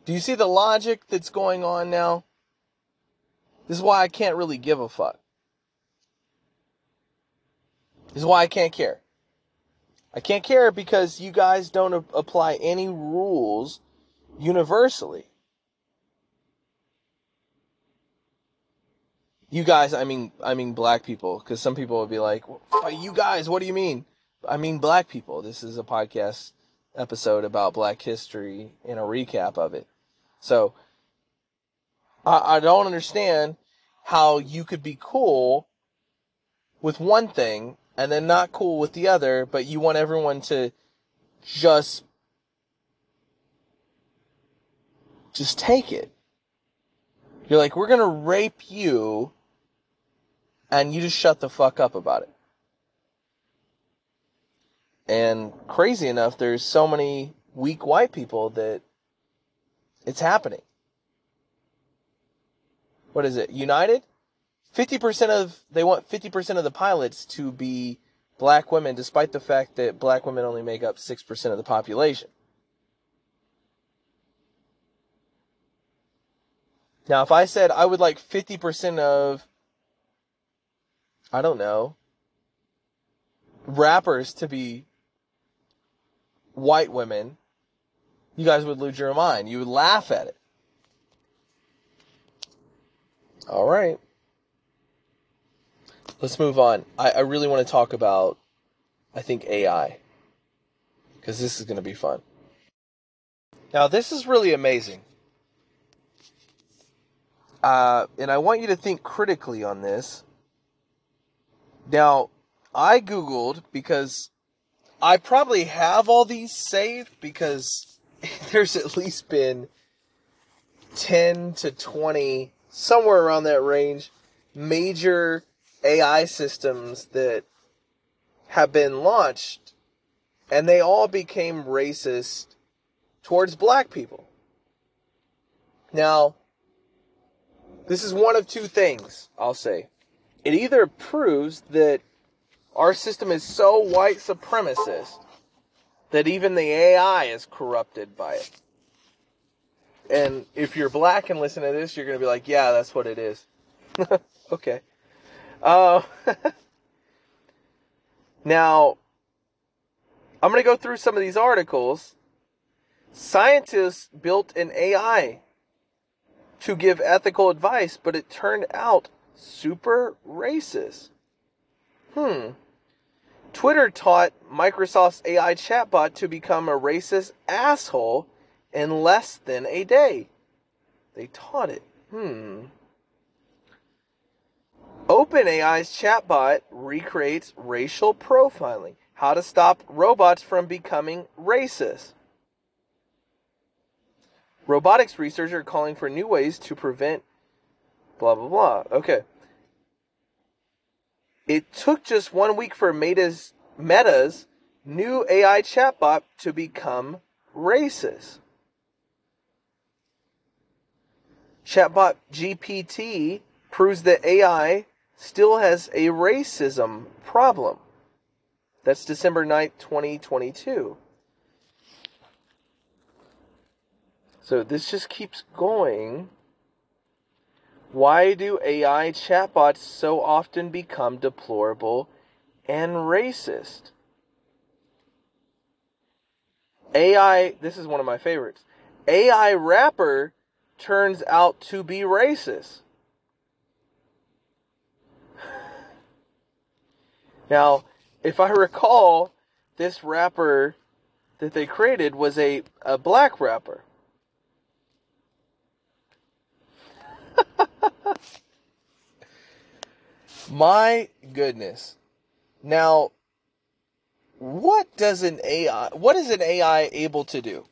Do you see the logic that's going on now? This is why I can't really give a fuck. This is why I can't care. I can't care because you guys don't a- apply any rules universally. You guys, I mean, I mean black people, because some people would be like, "You guys, what do you mean?" I mean black people. This is a podcast episode about Black history and a recap of it. So, I, I don't understand how you could be cool with one thing and then not cool with the other, but you want everyone to just just take it. You're like, we're gonna rape you, and you just shut the fuck up about it. And crazy enough, there's so many weak white people that it's happening. What is it? United? 50% of, they want 50% of the pilots to be black women, despite the fact that black women only make up 6% of the population. Now, if I said I would like 50% of, I don't know, rappers to be white women, you guys would lose your mind. You would laugh at it. All right. Let's move on. I, I really want to talk about, I think, AI. Because this is going to be fun. Now, this is really amazing. Uh, and I want you to think critically on this. Now, I Googled because I probably have all these saved because there's at least been 10 to 20, somewhere around that range, major AI systems that have been launched, and they all became racist towards black people. Now, this is one of two things, I'll say. It either proves that our system is so white supremacist that even the AI is corrupted by it. And if you're black and listen to this, you're going to be like, yeah, that's what it is. okay. Uh, now, I'm going to go through some of these articles. Scientists built an AI to give ethical advice, but it turned out super racist. Hmm. Twitter taught Microsoft's AI chatbot to become a racist asshole in less than a day. They taught it. Hmm. OpenAI's chatbot recreates racial profiling. How to stop robots from becoming racist. Robotics researchers are calling for new ways to prevent blah blah blah. Okay. It took just one week for Meta's, Meta's new AI chatbot to become racist. Chatbot GPT proves that AI still has a racism problem. That's December 9th, 2022. So this just keeps going. Why do AI chatbots so often become deplorable and racist? AI, this is one of my favorites. AI rapper turns out to be racist. Now, if I recall, this rapper that they created was a, a black rapper. My goodness. Now, what does an AI, what is an AI able to do?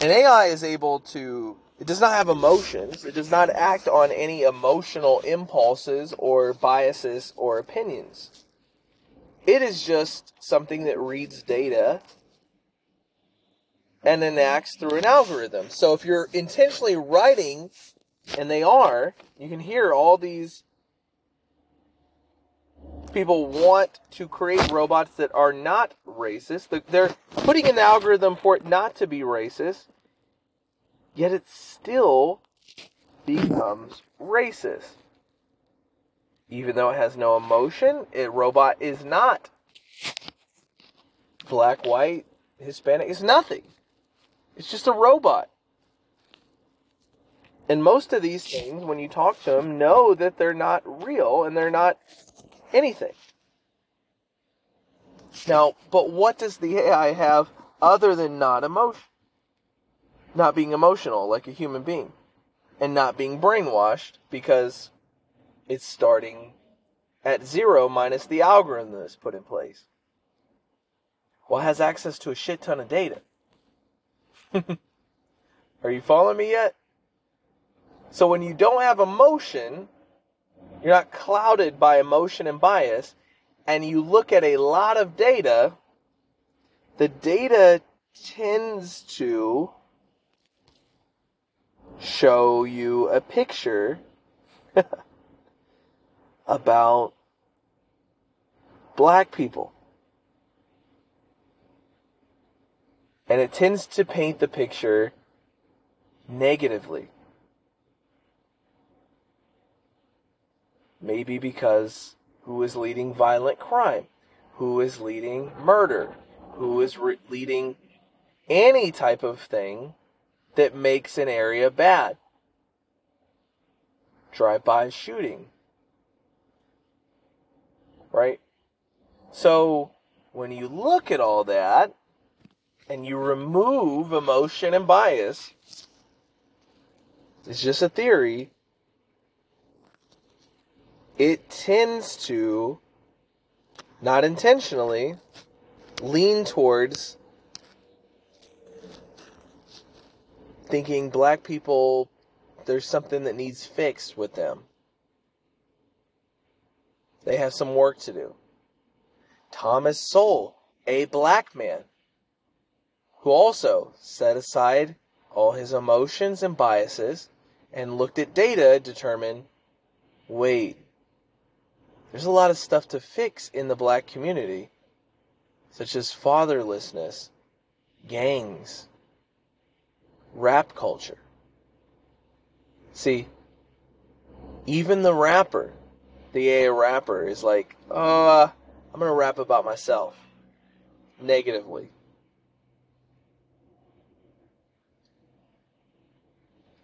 An AI is able to, it does not have emotions. It does not act on any emotional impulses or biases or opinions. It is just something that reads data and then acts through an algorithm. So if you're intentionally writing, and they are, you can hear all these people want to create robots that are not racist. They're putting an algorithm for it not to be racist, yet it still becomes racist. Even though it has no emotion, a robot is not black, white, Hispanic. It's nothing. It's just a robot. And most of these things, when you talk to them, know that they're not real and they're not anything. Now, but what does the AI have other than not emotion? Not being emotional like a human being. And not being brainwashed because it's starting at zero minus the algorithm that's put in place. Well, has access to a shit ton of data. Are you following me yet? So when you don't have emotion, you're not clouded by emotion and bias, and you look at a lot of data, the data tends to show you a picture about black people. And it tends to paint the picture negatively. Maybe because who is leading violent crime? Who is leading murder? Who is re- leading any type of thing that makes an area bad? Drive by shooting. Right? So, when you look at all that and you remove emotion and bias, it's just a theory it tends to, not intentionally, lean towards thinking black people, there's something that needs fixed with them. They have some work to do. Thomas Sowell, a black man, who also set aside all his emotions and biases and looked at data, determined wait, there's a lot of stuff to fix in the black community, such as fatherlessness, gangs, rap culture. See, even the rapper, the AA rapper, is like, uh, I'm going to rap about myself negatively.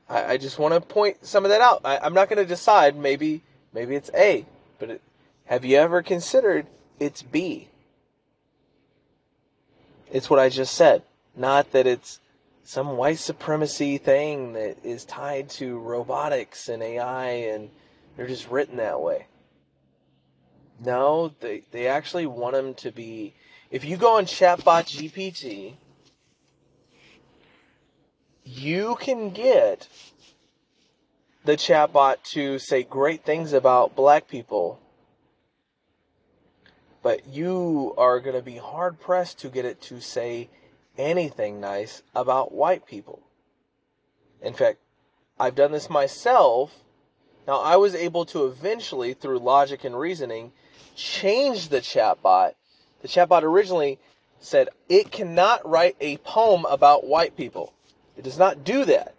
I, I just want to point some of that out. I, I'm not going to decide. Maybe maybe it's A, but it, have you ever considered it's B? it's what I just said. Not that it's some white supremacy thing that is tied to robotics and AI and they're just written that way. No, they, they actually want them to be. If you go on Chatbot GPT, you can get the chatbot to say great things about black people, but you are going to be hard pressed to get it to say anything nice about white people. In fact, I've done this myself. Now, I was able to eventually, through logic and reasoning, change the chatbot. The chatbot originally said it cannot write a poem about white people. It does not do that.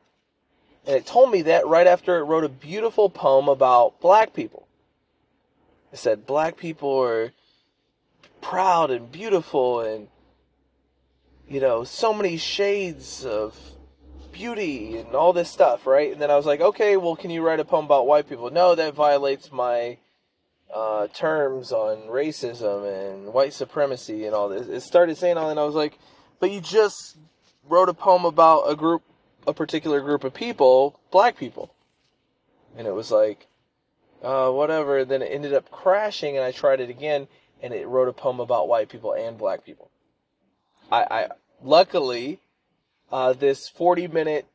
And it told me that right after it wrote a beautiful poem about black people. It said black people are proud and beautiful and you know, so many shades of beauty and all this stuff, right? And then I was like, okay, well, can you write a poem about white people? No, that violates my uh, terms on racism and white supremacy and all this. It started saying all that, and I was like, but you just wrote a poem about a group, a particular group of people, black people. And it was like, uh, whatever. Then it ended up crashing, and I tried it again, and it wrote a poem about white people and black people. I, I luckily, uh, this 40 minute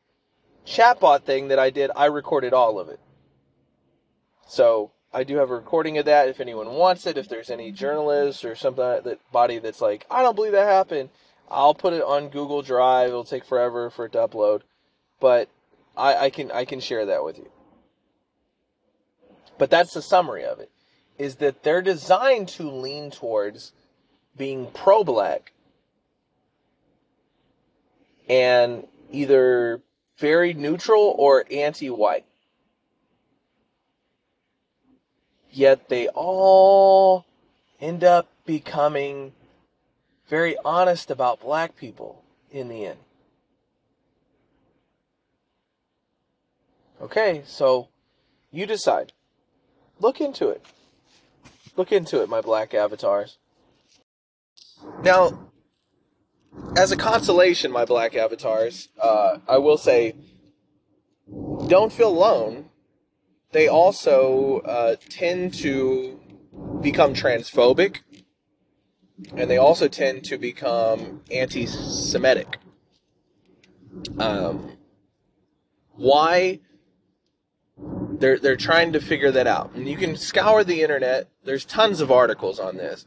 chatbot thing that I did, I recorded all of it. So I do have a recording of that if anyone wants it. If there's any journalists or something that body that's like, I don't believe that happened, I'll put it on Google Drive. It'll take forever for it to upload, but I, I can I can share that with you. But that's the summary of it: is that they're designed to lean towards being pro-black and either very neutral or anti-white. Yet they all end up becoming very honest about black people in the end. Okay, so you decide. Look into it. Look into it, my black avatars. Now, as a consolation, my black avatars, uh, I will say, don't feel alone. They also uh, tend to become transphobic and they also tend to become anti-Semitic. Um, why? They're they're trying to figure that out, and you can scour the internet. There's tons of articles on this.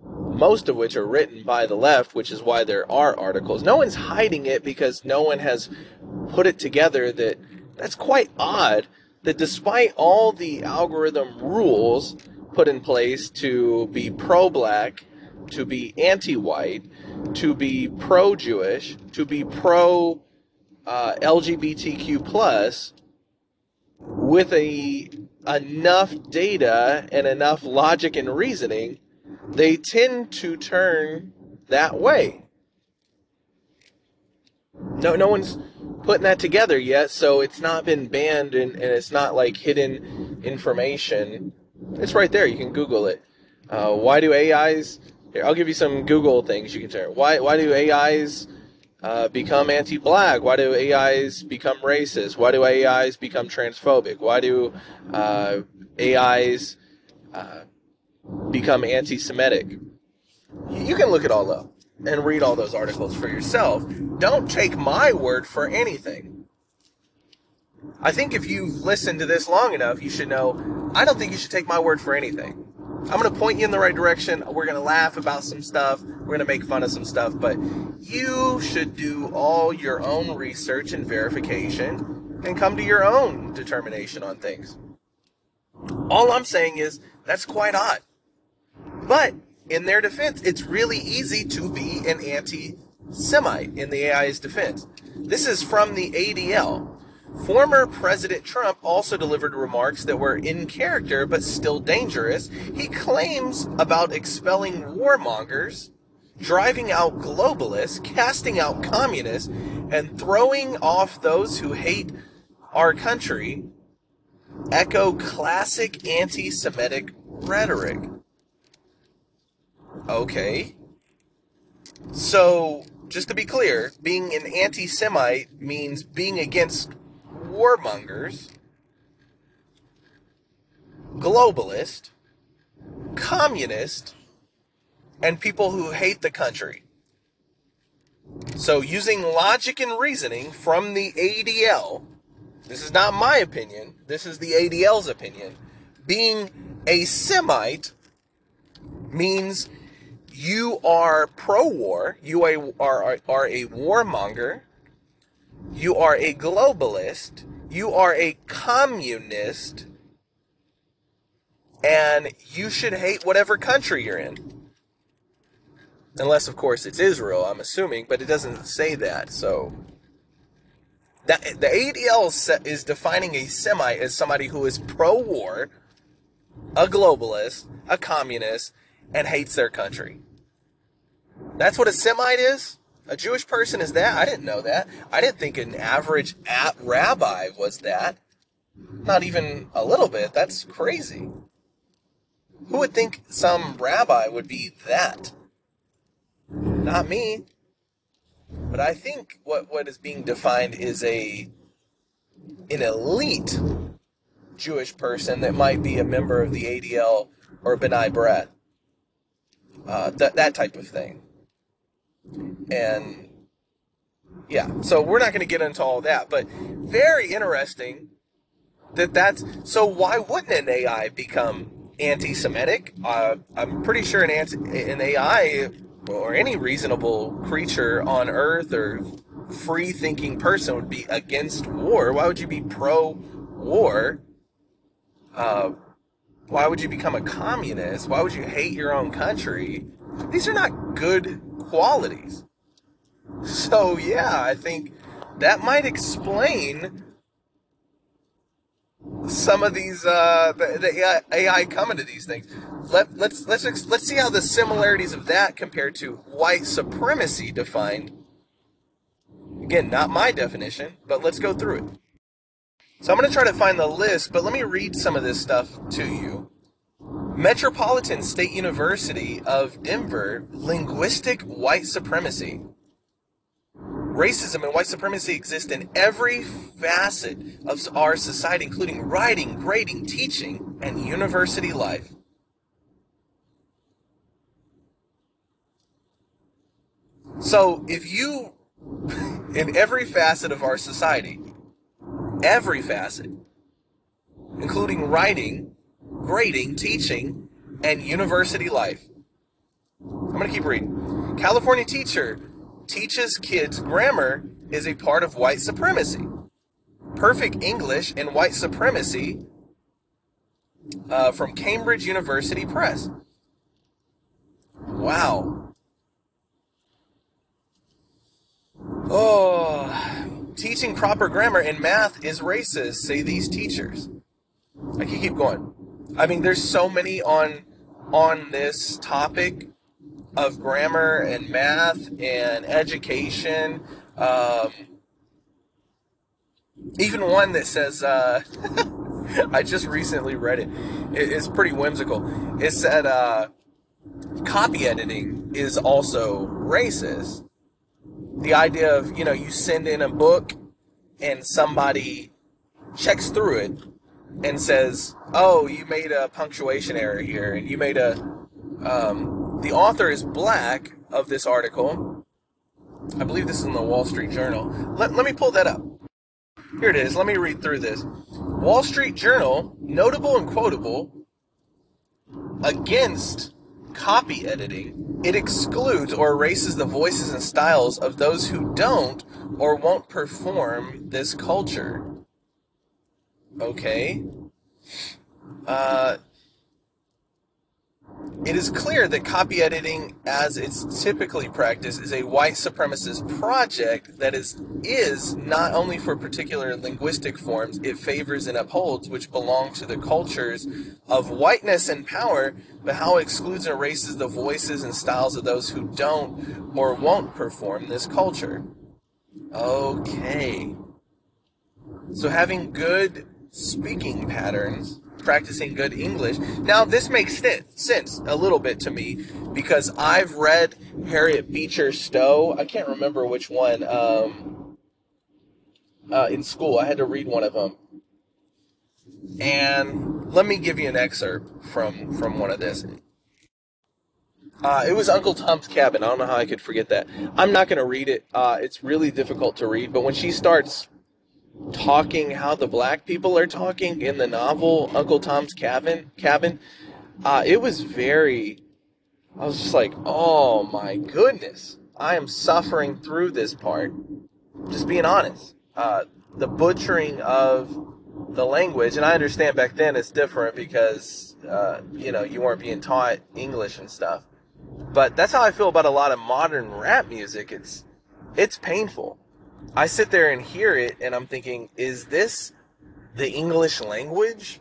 Most of which are written by the left, which is why there are articles. No one's hiding it because no one has put it together that that's quite odd that despite all the algorithm rules put in place to be pro black, to be anti white, to be pro Jewish, to be pro uh, LGBTQ plus with a enough data and enough logic and reasoning, they tend to turn that way. No, no one's putting that together yet, so it's not been banned and, and it's not like hidden information it's right there. You can Google it. Uh, why do AIs? Here, I'll give you some Google things you can share. Why why do AIs uh, become anti-black? Why do AIs become racist? Why do AIs become transphobic? Why do uh, AIs uh, become anti-Semitic? You can look it all up and read all those articles for yourself. Don't take my word for anything. I think if you've listened to this long enough, you should know I don't think you should take my word for anything. I'm going to point you in the right direction. We're going to laugh about some stuff. We're going to make fun of some stuff, but you should do all your own research and verification and come to your own determination on things. All I'm saying is that's quite odd. But in their defense, it's really easy to be an anti Semite in the AI's defense. This is from the ADL. Former President Trump also delivered remarks that were in character but still dangerous. He claims about expelling warmongers, driving out globalists, casting out communists, and throwing off those who hate our country echo classic anti Semitic rhetoric. Okay. So, just to be clear, being an anti Semite means being against warmongers, globalist, communist, and people who hate the country. So, using logic and reasoning from the ADL, this is not my opinion, this is the ADL's opinion. Being a Semite means you are pro war, you are, are, are a warmonger, you are a globalist, you are a communist, and you should hate whatever country you're in. Unless, of course, it's Israel, I'm assuming, but it doesn't say that, so. That, the ADL is defining a Semite as somebody who is pro war, a globalist, a communist, and hates their country. That's what a Semite is? A Jewish person is that? I didn't know that. I didn't think an average at rabbi was that. Not even a little bit. That's crazy. Who would think some rabbi would be that? Not me. But I think what, what is being defined is a an elite Jewish person that might be a member of the ADL or B'nai B'rith. Uh, that, that type of thing. And yeah, so we're not going to get into all that, but very interesting that that's so. Why wouldn't an AI become anti-Semitic? Uh, I'm pretty sure an anti, an AI or any reasonable creature on Earth or free-thinking person would be against war. Why would you be pro-war? Uh, why would you become a communist? Why would you hate your own country? These are not good qualities. So, yeah, I think that might explain some of these uh, the, the AI coming to these things. Let, let's let's let's see how the similarities of that compare to white supremacy defined. Again, not my definition, but let's go through it. So I'm going to try to find the list, but let me read some of this stuff to you. Metropolitan State University of Denver, linguistic white supremacy. Racism and white supremacy exist in every facet of our society, including writing, grading, teaching, and university life. So, if you, in every facet of our society, every facet, including writing, grading, teaching, and university life. I'm going to keep reading. California teacher teaches kids grammar is a part of white supremacy. Perfect English and white supremacy uh, from Cambridge University Press. Wow. Oh, teaching proper grammar and math is racist, say these teachers. I can keep going. I mean, there's so many on on this topic of grammar and math and education. Um, even one that says, uh, I just recently read it. It's pretty whimsical. It said, uh, copy editing is also racist. The idea of, you know, you send in a book and somebody checks through it and says, "Oh, you made a punctuation error here, and you made a." Um, the author is black of this article. I believe this is in the Wall Street Journal. Let, let me pull that up. Here it is. Let me read through this. Wall Street Journal, notable and quotable, against copy editing. It excludes or erases the voices and styles of those who don't or won't perform this culture. Okay. Uh, it is clear that copy editing, as it's typically practiced, is a white supremacist project that is is not only for particular linguistic forms it favors and upholds, which belong to the cultures of whiteness and power, but how it excludes and erases the voices and styles of those who don't or won't perform this culture. Okay. So having good speaking patterns practicing good English. Now, this makes sense a little bit to me because I've read Harriet Beecher Stowe. I can't remember which one um, uh, in school. I had to read one of them. And let me give you an excerpt from, from one of this. Uh, it was Uncle Tom's Cabin. I don't know how I could forget that. I'm not going to read it. Uh, it's really difficult to read. But when she starts talking how the black people are talking in the novel Uncle Tom's Cabin, cabin, uh, it was very. I was just like, oh my goodness, I am suffering through this part. Just being honest, uh, the butchering of the language, and I understand back then it's different because uh, you know you weren't being taught English and stuff. But that's how I feel about a lot of modern rap music. It's it's painful. I sit there and hear it and I'm thinking, is this the English language?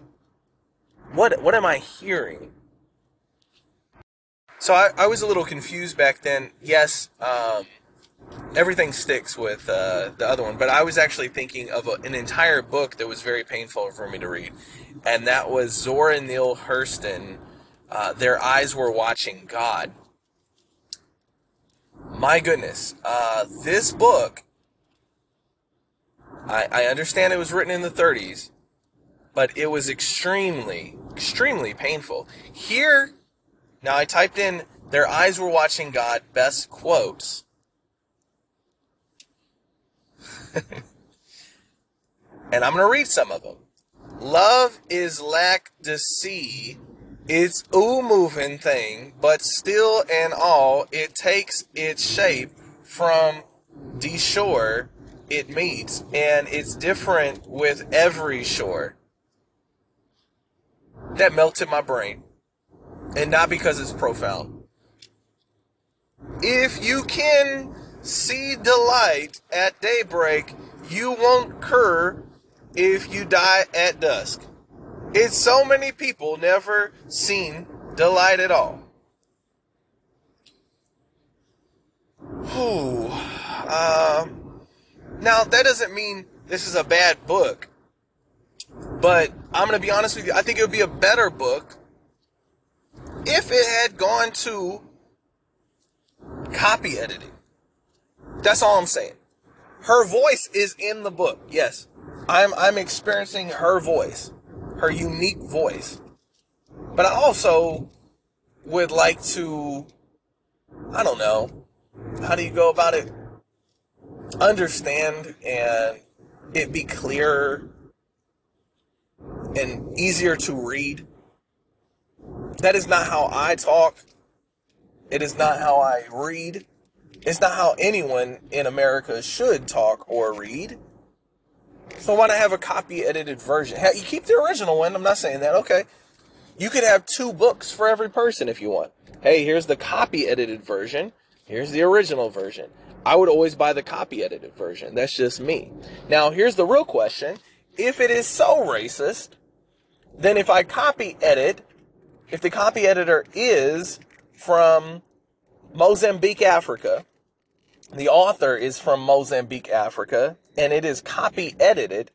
What what am I hearing? So I, I was a little confused back then. Yes, um, everything sticks with uh, the other one, but I was actually thinking of a, an entire book that was very painful for me to read, and that was Zora Neale Hurston. Uh, Their eyes were watching God. My goodness, uh, this book I, I understand it was written in the 30s, but it was extremely, extremely painful. Here, now I typed in their eyes were watching God, best quotes. and I'm going to read some of them. Love is lack to see. It's ooh moving thing, but still and all, it takes its shape from the shore it meets, and it's different with every shore. That melted my brain. And not because it's profound. If you can see delight at daybreak, you won't cur if you die at dusk. It's so many people never seen delight at all. Whew. Um, now, that doesn't mean this is a bad book. But I'm going to be honest with you, I think it would be a better book if it had gone to copy editing. That's all I'm saying. Her voice is in the book. Yes. I'm I'm experiencing her voice, her unique voice. But I also would like to I don't know. How do you go about it? Understand and it be clearer and easier to read. That is not how I talk. It is not how I read. It's not how anyone in America should talk or read. So why not have a copy edited version? You keep the original one. I'm not saying that. Okay. You could have two books for every person if you want. Hey, here's the copy edited version. Here's the original version. I would always buy the copy edited version. That's just me. Now, here's the real question. If it is so racist, then if I copy edit, if the copy editor is from Mozambique, Africa, the author is from Mozambique, Africa, and it is copy edited,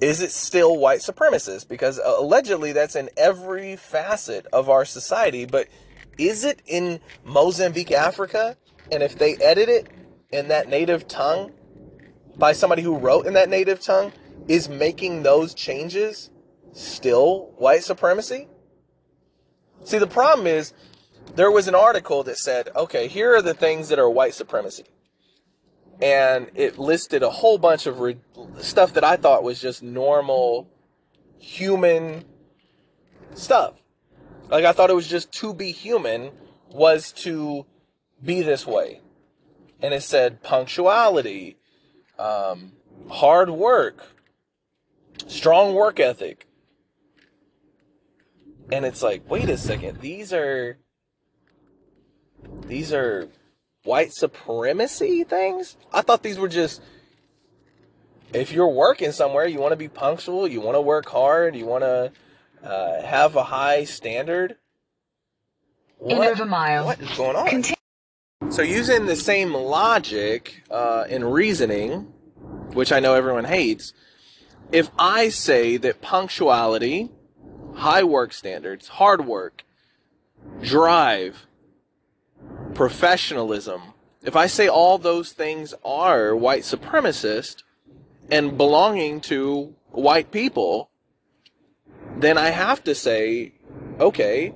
is it still white supremacist? Because uh, allegedly that's in every facet of our society, but is it in Mozambique, Africa? And if they edit it in that native tongue by somebody who wrote in that native tongue, is making those changes still white supremacy? See, the problem is there was an article that said, okay, here are the things that are white supremacy. And it listed a whole bunch of re- stuff that I thought was just normal human stuff. Like I thought it was just to be human was to be this way. And it said punctuality, um, hard work, strong work ethic. And it's like, wait a second, these are these are white supremacy things? I thought these were just if you're working somewhere, you want to be punctual, you want to work hard, you want to uh, have a high standard. What, in over mile. What is going on? Continue. So using the same logic uh, and reasoning, which I know everyone hates, if I say that punctuality, high work standards, hard work, drive, professionalism, if I say all those things are white supremacist and belonging to white people, then I have to say, okay,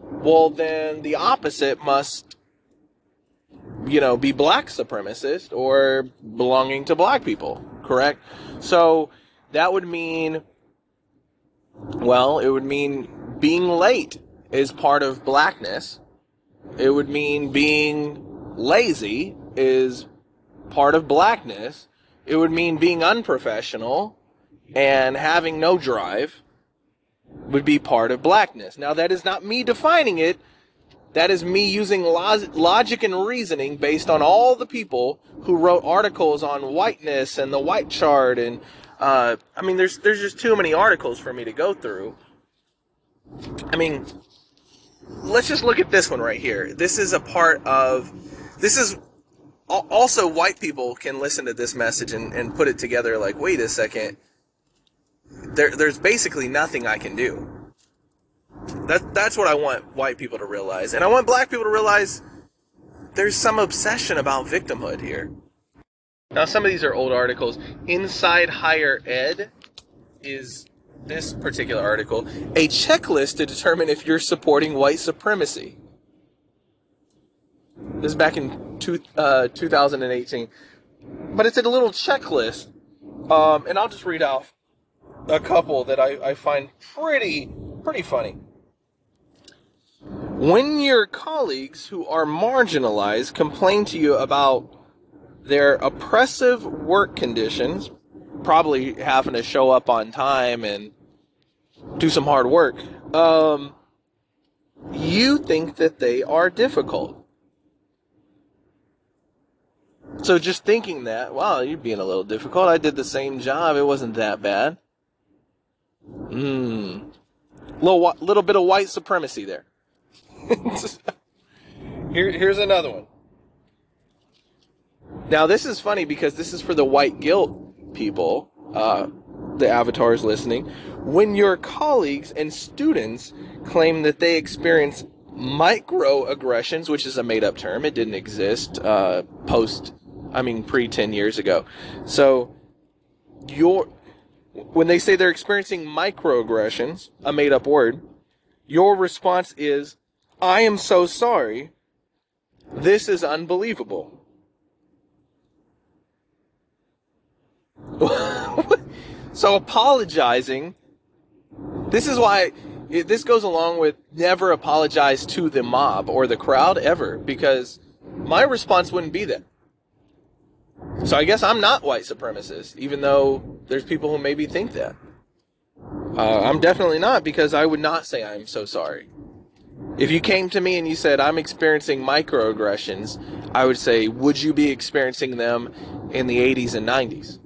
well, then the opposite must, you know, be black supremacist or belonging to black people, correct? So that would mean, well, it would mean being late is part of blackness. It would mean being lazy is part of blackness. It would mean being unprofessional and having no drive would be part of blackness. Now, that is not me defining it. That is me using logic and reasoning based on all the people who wrote articles on whiteness and the white chart. And uh, I mean, there's there's just too many articles for me to go through. I mean, let's just look at this one right here. This is a part of. This is also white people can listen to this message and, and put it together like, wait a second there, there's basically nothing I can do. That, that's what I want white people to realize. And I want black people to realize there's some obsession about victimhood here. Now, some of these are old articles. Inside Higher Ed is this particular article a checklist to determine if you're supporting white supremacy. This is back in two, uh, 2018. But it's a little checklist. Um, and I'll just read off a couple that I, I find pretty pretty funny. When your colleagues who are marginalized complain to you about their oppressive work conditions, probably having to show up on time and do some hard work, um, you think that they are difficult. So just thinking that, wow, you're being a little difficult. I did the same job. It wasn't that bad. Mmm. Little, little bit of white supremacy there. Here, here's another one. Now, this is funny because this is for the white guilt people, uh, the avatars listening. When your colleagues and students claim that they experience microaggressions, which is a made up term, it didn't exist uh, post, I mean, pre 10 years ago. So, your when they say they're experiencing microaggressions, a made up word, your response is, I am so sorry. This is unbelievable. so apologizing, this is why it, this goes along with never apologize to the mob or the crowd ever, because my response wouldn't be that. So I guess I'm not white supremacist, even though there's people who maybe think that. Uh, I'm definitely not because I would not say I'm so sorry. If you came to me and you said I'm experiencing microaggressions, I would say, would you be experiencing them in the 80s and 90s?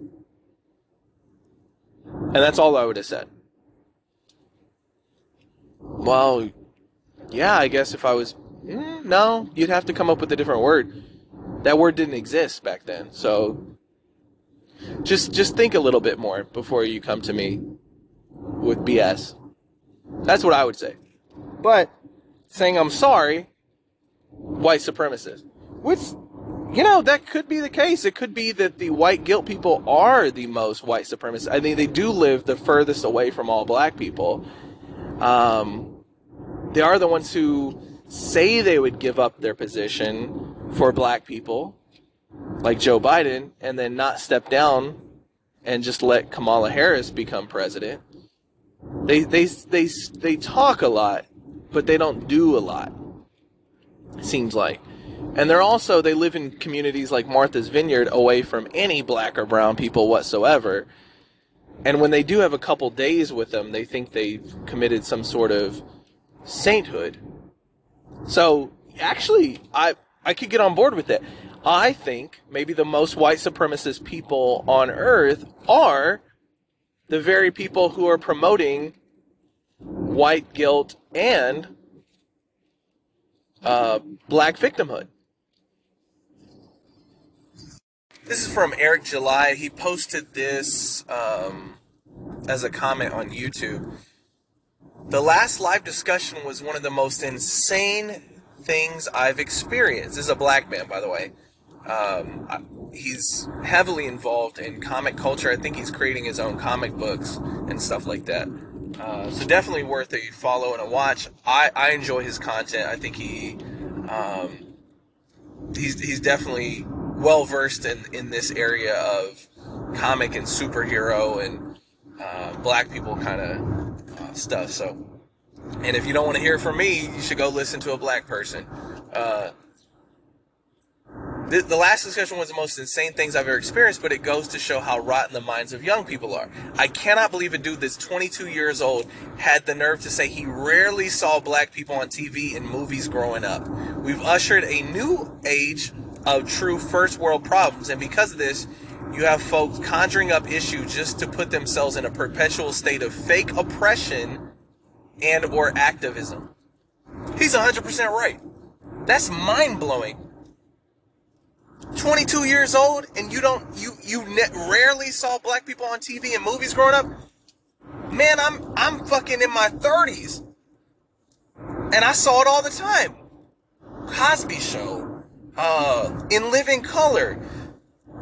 And that's all I would have said. Well, yeah, I guess if I was. Mm, no, you'd have to come up with a different word that word didn't exist back then. So just just think a little bit more before you come to me with BS. That's what I would say. But saying I'm sorry, white supremacist. Which you know, that could be the case. It could be that the white guilt people are the most white supremacist. I think they do live the furthest away from all black people. Um, they are the ones who say they would give up their position for black people, like Joe Biden, and then not step down and just let Kamala Harris become president. They they they they talk a lot, but they don't do a lot. Seems like. And they're also they live in communities like Martha's Vineyard away from any black or brown people whatsoever. And when they do have a couple days with them, they think they've committed some sort of sainthood. So actually, I I could get on board with it. I think maybe the most white supremacist people on earth are the very people who are promoting white guilt and uh, black victimhood. This is from Eric July. He posted this um, as a comment on YouTube. The last live discussion was one of the most insane things I've experienced. This is a black man, by the way. Um, he's heavily involved in comic culture. I think he's creating his own comic books and stuff like that. Uh, so definitely worth a follow and a watch. I, I enjoy his content. I think he um, he's he's definitely well versed in in this area of comic and superhero and uh, black people kind of uh, stuff. So, and if you don't want to hear from me, you should go listen to a black person. Uh, the, the last discussion was the most insane things I've ever experienced, but it goes to show how rotten the minds of young people are. I cannot believe a dude that's 22 years old had the nerve to say he rarely saw black people on TV and movies growing up. We've ushered a new age of true first world problems, and because of this, you have folks conjuring up issues just to put themselves in a perpetual state of fake oppression and or activism. He's 100% right. That's mind-blowing. 22 years old and you don't you you ne- rarely saw black people on TV and movies growing up. Man, I'm I'm fucking in my 30s. And I saw it all the time. Cosby show, uh In Living Color,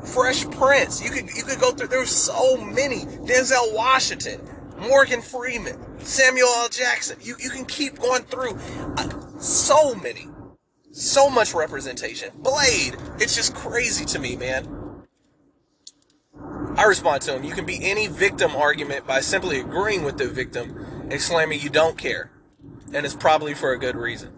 Fresh Prince. You could you could go through there's so many. Denzel Washington, Morgan Freeman, Samuel L. Jackson. You you can keep going through uh, so many so much representation. Blade, it's just crazy to me, man. I respond to him. You can be any victim argument by simply agreeing with the victim, exclaiming you don't care. And it's probably for a good reason.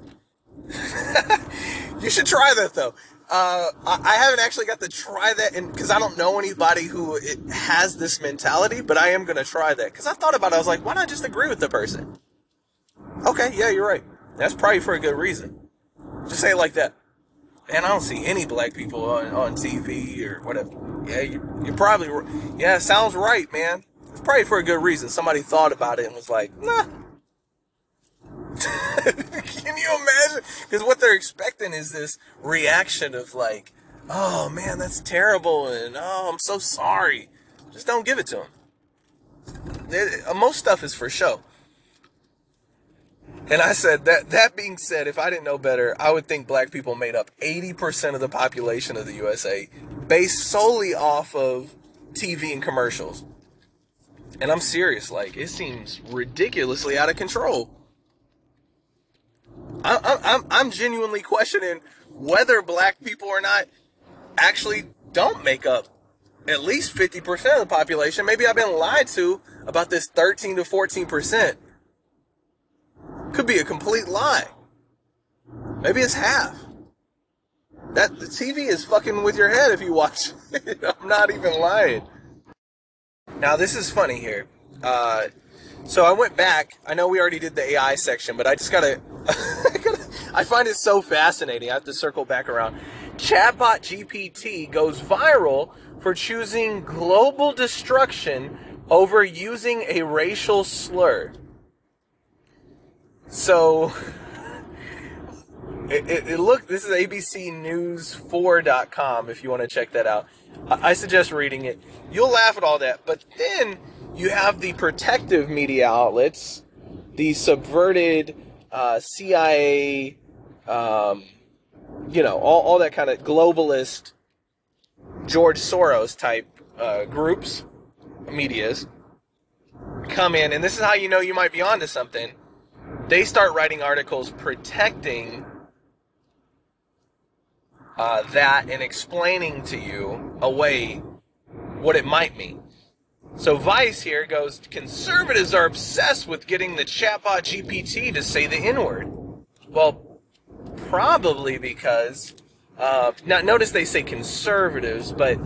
you should try that though. Uh, I, haven't actually got to try that and because I don't know anybody who has this mentality, but I am going to try that because I thought about it. I was like, why not just agree with the person? Okay, yeah, you're right. That's probably for a good reason. Just say it like that. And I don't see any black people on, on TV or whatever. Yeah, you, you're probably, yeah, sounds right, man. It's probably for a good reason. Somebody thought about it and was like, nah. Can you imagine? Because what they're expecting is this reaction of like, oh man, that's terrible, and oh, I'm so sorry. Just don't give it to them. Uh, most stuff is for show. And I said that that being said, if I didn't know better, I would think black people made up 80% of the population of the USA based solely off of TV and commercials. And I'm serious, like it seems ridiculously out of control. I, I, I'm I'm genuinely questioning whether black people or not actually don't make up at least 50% of the population. Maybe I've been lied to about this 13 to 14%. Could be a complete lie. Maybe it's half. That the TV is fucking with your head if you watch. I'm not even lying. Now this is funny here. Uh, so I went back. I know we already did the AI section, but I just gotta. I, find it so fascinating. I have to circle back around. Chatbot GPT goes viral for choosing global destruction over using a racial slur. So it, it, it look this is abcnews4.com if you want to check that out. I, I suggest reading it. You'll laugh at all that, but then you have the protective media outlets, the subverted uh, CIA, um, you know, all, all that kind of globalist George Soros type uh, groups, medias come in, and this is how you know you might be onto something they start writing articles protecting uh, that and explaining to you away what it might mean. So Vice here goes, conservatives are obsessed with getting the chatbot GPT to say the N word. Well, probably because, uh, now notice they say conservatives, but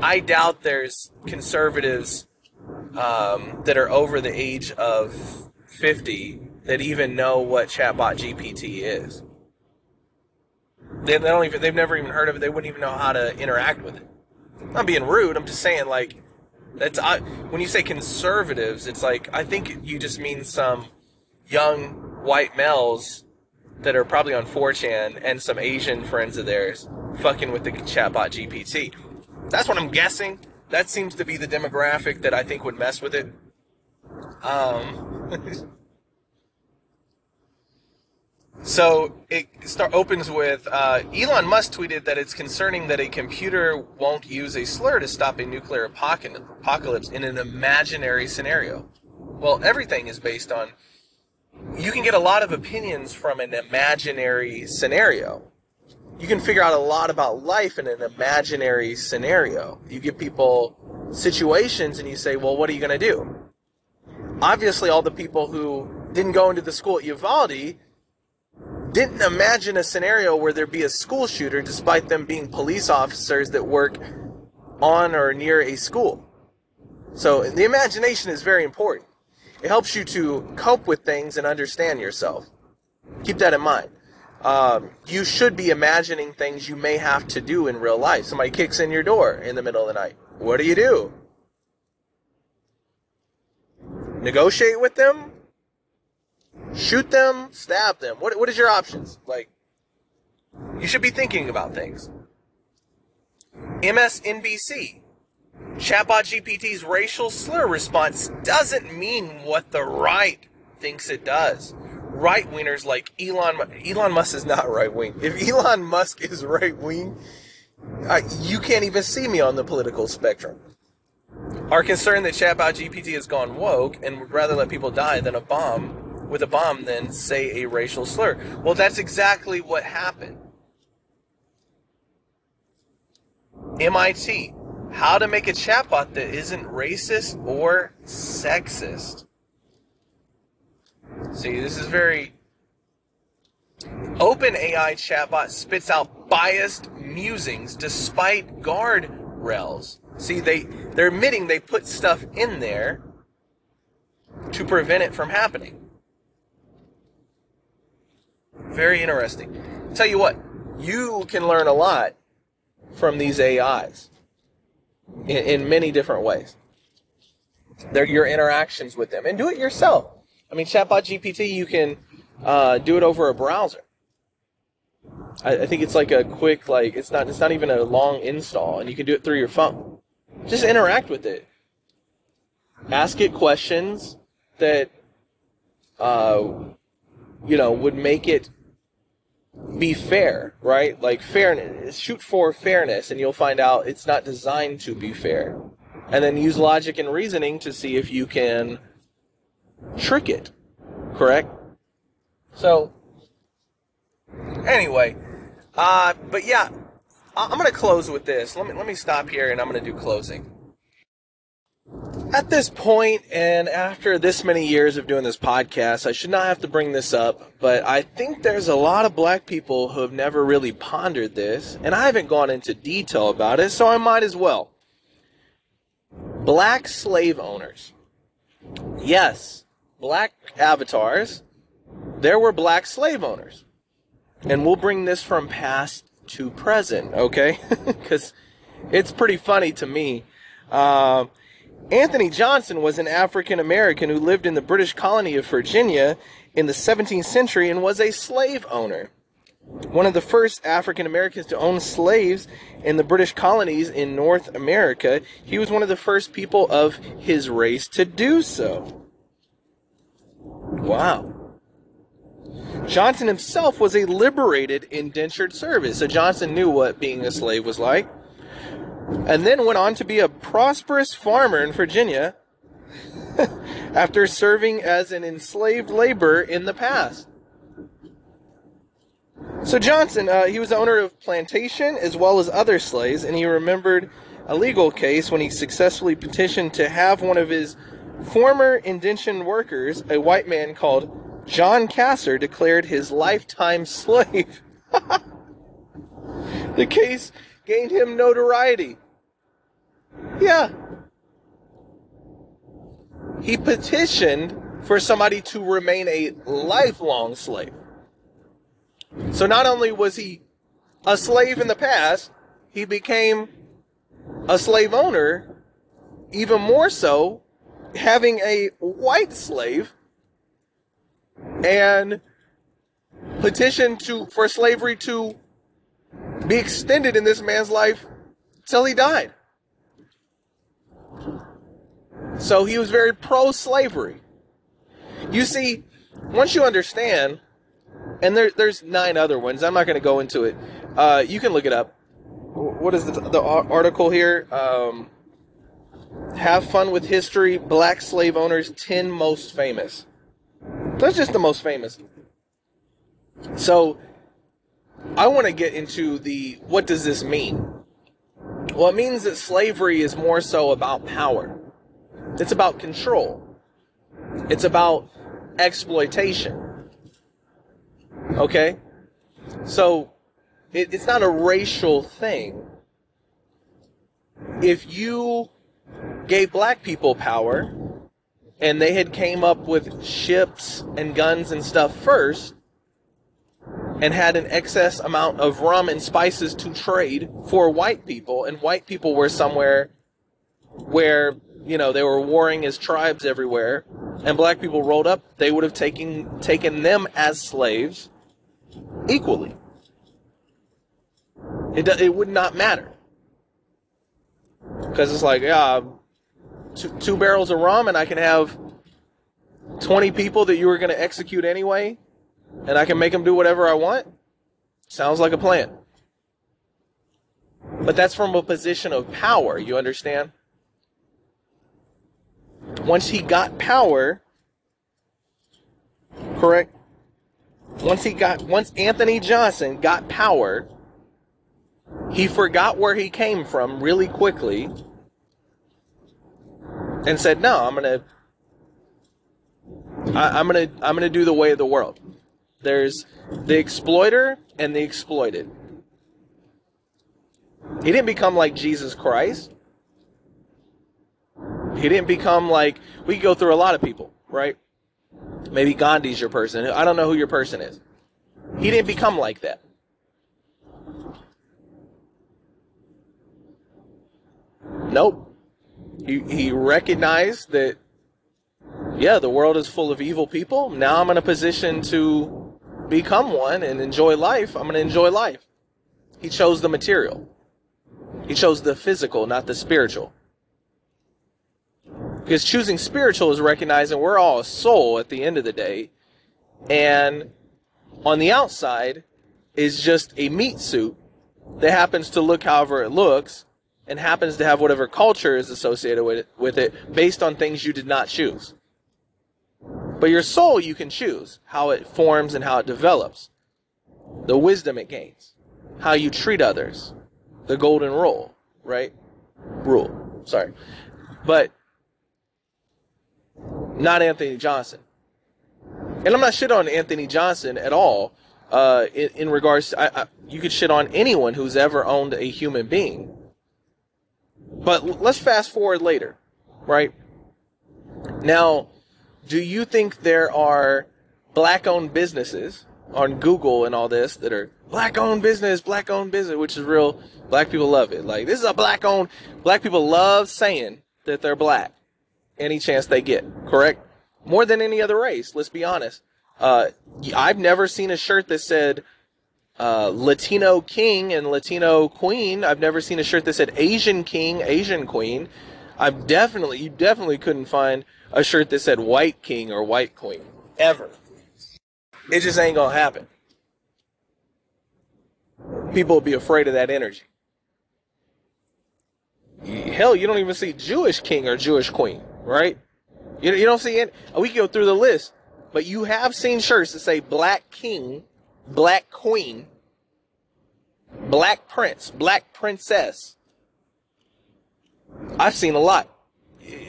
I doubt there's conservatives um, that are over the age of 50 that even know what chatbot GPT is. They, they don't even they've never even heard of it. They wouldn't even know how to interact with it. I'm being rude. I'm just saying like that's I, when you say conservatives, it's like I think you just mean some young white males that are probably on 4chan and some Asian friends of theirs fucking with the chatbot GPT. That's what I'm guessing. That seems to be the demographic that I think would mess with it. Um, so it start, opens with uh, Elon Musk tweeted that it's concerning that a computer won't use a slur to stop a nuclear apocalypse in an imaginary scenario. Well, everything is based on. You can get a lot of opinions from an imaginary scenario. You can figure out a lot about life in an imaginary scenario. You give people situations and you say, well, what are you going to do? Obviously, all the people who didn't go into the school at Uvalde didn't imagine a scenario where there'd be a school shooter despite them being police officers that work on or near a school. So the imagination is very important. It helps you to cope with things and understand yourself. Keep that in mind. Um, you should be imagining things you may have to do in real life. Somebody kicks in your door in the middle of the night. What do you do? Negotiate with them? Shoot them? Stab them? What, what is your options? Like, you should be thinking about things. MSNBC. Chatbot GPT's racial slur response doesn't mean what the right thinks it does. Right wingers like Elon Elon Musk is not right wing. If Elon Musk is right wing, uh, you can't even see me on the political spectrum. Are concerned that Chatbot GPT has gone woke and would rather let people die than a bomb with a bomb than say a racial slur. Well, that's exactly what happened. MIT how to make a chatbot that isn't racist or sexist. See, this is very. OpenAI chatbot spits out biased musings despite guardrails. See, they they're admitting they put stuff in there to prevent it from happening. Very interesting. Tell you what, you can learn a lot from these AIs in, in many different ways. They're your interactions with them, and do it yourself. I mean, Chatbot GPT, you can uh, do it over a browser. I, I think it's like a quick, like it's not it's not even a long install, and you can do it through your phone. Just interact with it. Ask it questions that, uh, you know, would make it be fair, right? Like fairness, shoot for fairness, and you'll find out it's not designed to be fair. And then use logic and reasoning to see if you can trick it, correct? So, anyway, uh, but yeah, I'm gonna close with this. Let me let me stop here, and I'm gonna do closing. At this point, and after this many years of doing this podcast, I should not have to bring this up, but I think there's a lot of black people who have never really pondered this, and I haven't gone into detail about it, so I might as well. Black slave owners. Yes, black avatars. There were black slave owners. And we'll bring this from past to present, okay? Because it's pretty funny to me. Uh, Anthony Johnson was an African American who lived in the British colony of Virginia in the 17th century and was a slave owner. One of the first African Americans to own slaves in the British colonies in North America, he was one of the first people of his race to do so. Wow. Johnson himself was a liberated indentured servant, so Johnson knew what being a slave was like and then went on to be a prosperous farmer in Virginia after serving as an enslaved laborer in the past. So Johnson, uh, he was the owner of plantation as well as other slaves, and he remembered a legal case when he successfully petitioned to have one of his former indentured workers, a white man called John Casor, declared his lifetime slave. the case gained him notoriety. Yeah. He petitioned for somebody to remain a lifelong slave. So not only was he a slave in the past, he became a slave owner, even more so, having a white slave and petitioned to for slavery to be extended in this man's life till he died. So he was very pro slavery. You see, once you understand, and there, there's nine other ones, I'm not going to go into it. Uh, you can look it up. What is the, the article here? Um, have fun with history. Black slave owners, 10 most famous. That's just the most famous. So, I want to get into the what does this mean? Well, it means that slavery is more so about power. It's about control. It's about exploitation. Okay? So, it, it's not a racial thing. If you gave black people power and they had came up with ships and guns and stuff first and had an excess amount of rum and spices to trade for white people and white people were somewhere where you know they were warring as tribes everywhere and black people rolled up they would have taken taken them as slaves equally. It, it would not matter. Because it's like yeah two, two barrels of rum and i can have 20 people that you were going to execute anyway and i can make them do whatever i want? Sounds like a plan. But that's from a position of power you understand once he got power, correct? Once he got, once Anthony Johnson got power, he forgot where he came from really quickly and said, "No, I'm gonna, I, I'm gonna, I'm gonna do the way of the world." There's the exploiter and the exploited. He didn't become like Jesus Christ. He didn't become like we go through a lot of people, right? Maybe Gandhi's your person. I don't know who your person is. He didn't become like that. Nope. He, he recognized that, yeah, the world is full of evil people. Now I'm in a position to become one and enjoy life. I'm going to enjoy life. He chose the material, he chose the physical, not the spiritual. Because choosing spiritual is recognizing we're all a soul at the end of the day. And on the outside is just a meat suit that happens to look however it looks and happens to have whatever culture is associated with it, with it based on things you did not choose. But your soul you can choose how it forms and how it develops, the wisdom it gains, how you treat others, the golden rule, right? Rule, sorry. But not Anthony Johnson. And I'm not shit on Anthony Johnson at all. Uh, in, in, regards, to, I, I, you could shit on anyone who's ever owned a human being. But let's fast forward later, right? Now, do you think there are black-owned businesses on Google and all this that are black-owned business, black-owned business, which is real. Black people love it. Like this is a black-owned. Black people love saying that they're black any chance they get. Correct? More than any other race. Let's be honest. Uh, I've never seen a shirt that said uh, Latino King and Latino Queen. I've never seen a shirt that said Asian King, Asian Queen. I've definitely, you definitely couldn't find a shirt that said White King or White Queen ever. It just ain't gonna happen. People will be afraid of that energy. Hell, you don't even see Jewish king or Jewish queen right? You, you don't see it. We can go through the list, but you have seen shirts that say Black King, Black Queen, Black Prince, Black Princess. I've seen a lot.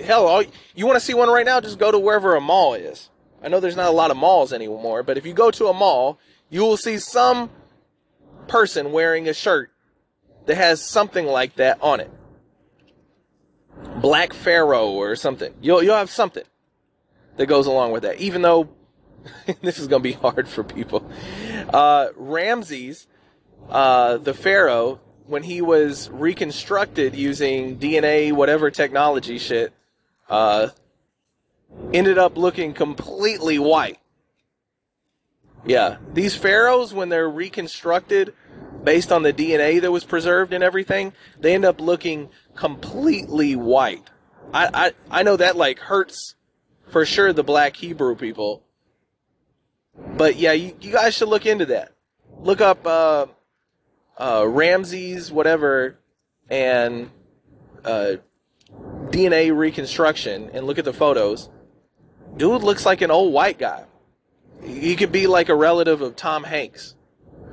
Hell, all, you want to see one right now? Just go to wherever a mall is. I know there's not a lot of malls anymore, but if you go to a mall, you will see some person wearing a shirt that has something like that on it. Black Pharaoh or something. You'll you'll have something that goes along with that. Even though this is gonna be hard for people. Uh, Ramses, uh, the Pharaoh, when he was reconstructed using DNA, whatever technology shit, uh, ended up looking completely white. Yeah, these pharaohs, when they're reconstructed based on the DNA that was preserved and everything, they end up looking completely white, I, I, I know that like hurts for sure the black Hebrew people. But yeah, you, you guys should look into that. Look up uh, uh, Ramses, whatever, and uh, DNA reconstruction and look at the photos. Dude looks like an old white guy. He could be like a relative of Tom Hanks.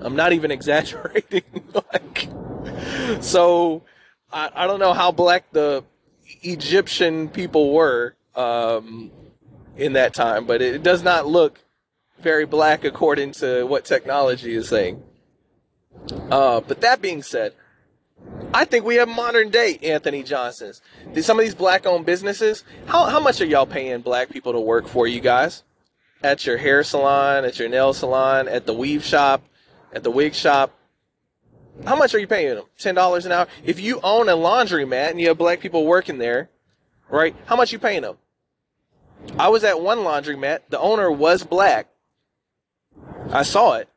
I'm not even exaggerating. like, so I, I don't know how black the Egyptian people were um, in that time, but it does not look very black according to what technology is saying. Uh, but that being said, I think we have modern day Anthony Johnsons. Some of these black owned businesses, how, how much are y'all paying black people to work for you guys? At your hair salon, at your nail salon, at the weave shop, at the wig shop. How much are you paying them? Ten dollars an hour. If you own a laundromat and you have black people working there, right? How much you paying them? I was at one laundromat. The owner was black. I saw it.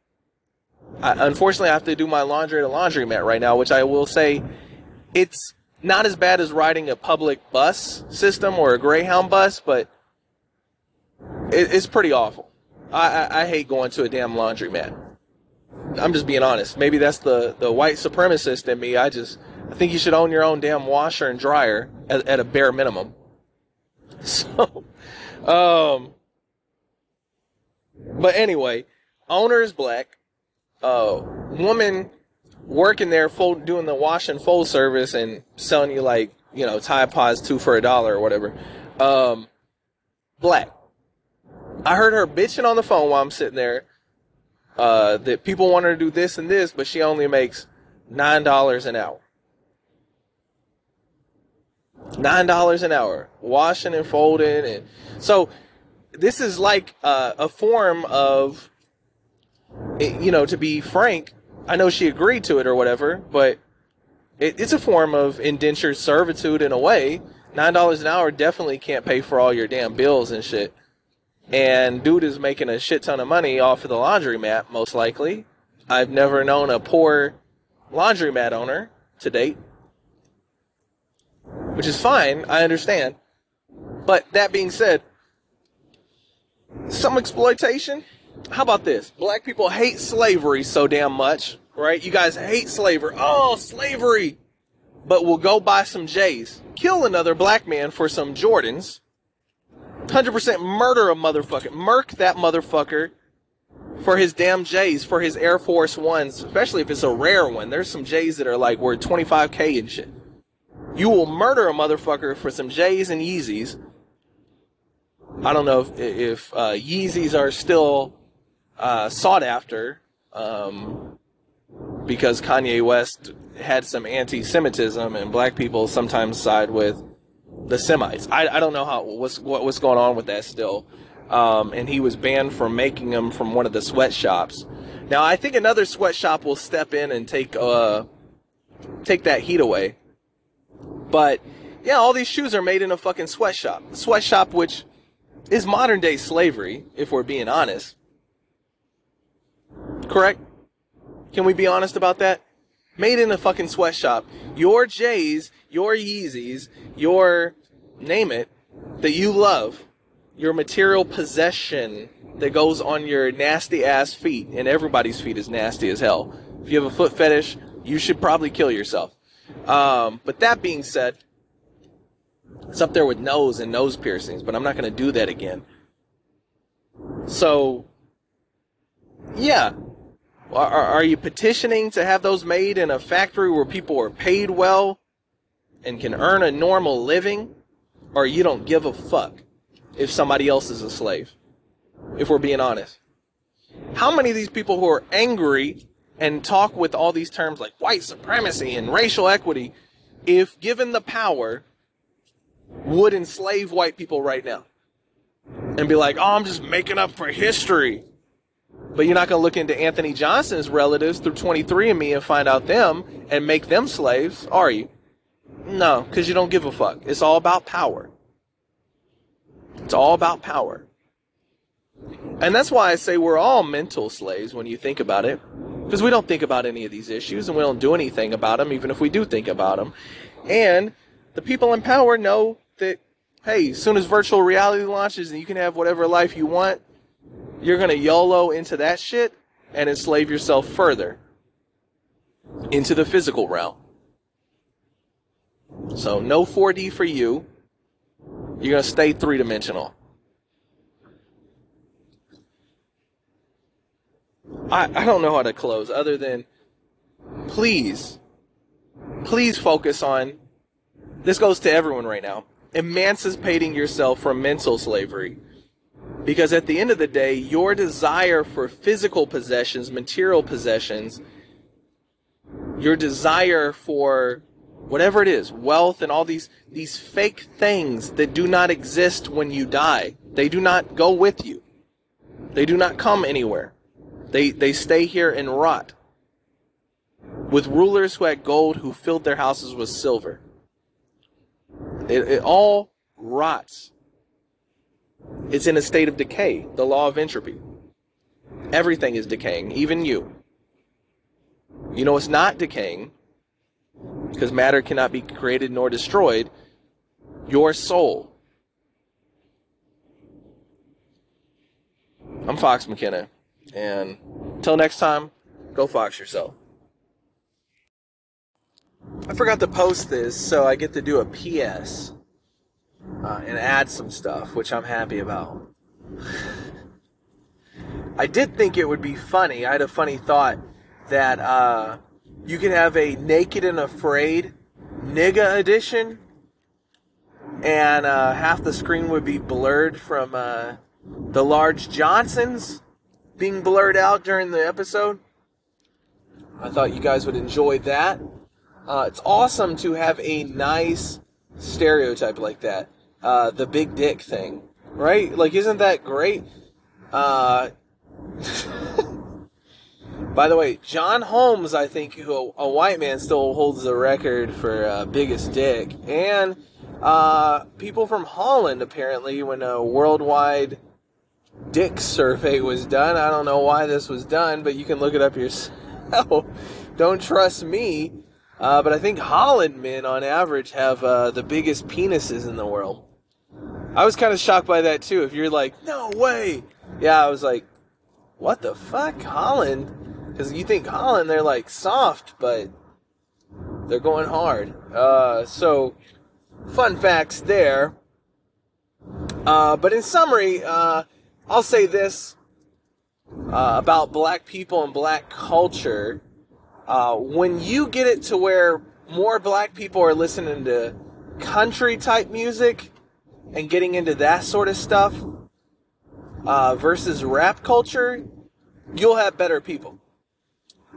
I, unfortunately, I have to do my laundry at a laundromat right now, which I will say, it's not as bad as riding a public bus system or a Greyhound bus, but it, it's pretty awful. I, I, I hate going to a damn laundromat. I'm just being honest. Maybe that's the, the white supremacist in me. I just I think you should own your own damn washer and dryer at, at a bare minimum. So, um, but anyway, owner is black. Uh, woman working there, fold, doing the wash and fold service and selling you like you know Tide Pods two for a dollar or whatever. Um, black. I heard her bitching on the phone while I'm sitting there uh, that people want her to do this and this, but she only makes nine dollars an hour. Nine dollars an hour, washing and folding, and so this is like uh, a form of, you know, to be frank. I know she agreed to it or whatever, but it, it's a form of indentured servitude in a way. Nine dollars an hour definitely can't pay for all your damn bills and shit and dude is making a shit ton of money off of the laundromat, most likely. I've never known a poor laundromat owner to date, which is fine. I understand. But that being said, some exploitation. How about this? Black people hate slavery so damn much, right? You guys hate slavery. Oh, slavery. But we'll go buy some J's, kill another black man for some Jordans, 100% murder a motherfucker. Murk that motherfucker for his damn J's, for his Air Force Ones, especially if it's a rare one. There's some J's that are like worth 25k and shit. You will murder a motherfucker for some J's and Yeezys. I don't know if, if uh, Yeezys are still uh, sought after um, because Kanye West had some anti Semitism and black people sometimes side with the Semites. I, I don't know how what's what, what's going on with that still. Um, and he was banned from making them from one of the sweatshops. Now I think another sweatshop will step in and take uh take that heat away. But yeah, all these shoes are made in a fucking sweatshop. Sweatshop which is modern day slavery, if we're being honest. Correct? Can we be honest about that? Made in a fucking sweatshop. Your J's your Yeezys, your name it, that you love, your material possession that goes on your nasty ass feet, and everybody's feet is nasty as hell. If you have a foot fetish, you should probably kill yourself. Um, but that being said, it's up there with nose and nose piercings, but I'm not going to do that again. So, yeah. Are, are you petitioning to have those made in a factory where people are paid well and can earn a normal living, or you don't give a fuck if somebody else is a slave. If we're being honest. How many of these people who are angry and talk with all these terms like white supremacy and racial equity, if given the power, would enslave white people right now? And be like, oh, I'm just making up for history. But you're not going to look into Anthony Johnson's relatives through 23andMe and find out them and make them slaves, are you? No, because you don't give a fuck. It's all about power. It's all about power. And that's why I say we're all mental slaves when you think about it. Because we don't think about any of these issues and we don't do anything about them, even if we do think about them. And the people in power know that, hey, as soon as virtual reality launches and you can have whatever life you want, you're going to YOLO into that shit and enslave yourself further into the physical realm. So, no 4D for you. You're going to stay three dimensional. I, I don't know how to close other than please, please focus on this goes to everyone right now emancipating yourself from mental slavery. Because at the end of the day, your desire for physical possessions, material possessions, your desire for whatever it is, wealth and all these these fake things that do not exist when you die. They do not go with you. They do not come anywhere. They they stay here and rot. With rulers who had gold who filled their houses with silver. It, it all rots. It's in a state of decay, the law of entropy. Everything is decaying, even you. You know it's not decaying because matter cannot be created nor destroyed. Your soul. I'm Fox McKenna. And until next time, go Fox yourself. I forgot to post this, so I get to do a PS uh, and add some stuff, which I'm happy about. I did think it would be funny. I had a funny thought that uh, you could have a Naked and Afraid nigga edition, and uh, half the screen would be blurred from uh, the large Johnsons being blurred out during the episode. I thought you guys would enjoy that. Uh, it's awesome to have a nice stereotype like that. Uh, the big dick thing, right? Like, isn't that great? Uh, by the way, John Holmes, I think, who a white man, still holds the record for uh, biggest dick, and uh, people from Holland apparently, when a worldwide dick survey was done. I don't know why this was done, but you can look it up yourself. don't trust me. Uh, but I think Holland men, on average, have uh, the biggest penises in the world. I was kind of shocked by that too. If you're like, no way, yeah, I was like, what the fuck, Holland? Because you think Holland, they're like soft, but they're going hard. Uh, so, fun facts there. Uh, but in summary, uh, I'll say this uh, about black people and black culture. Uh, when you get it to where more black people are listening to country type music and getting into that sort of stuff uh, versus rap culture, you'll have better people.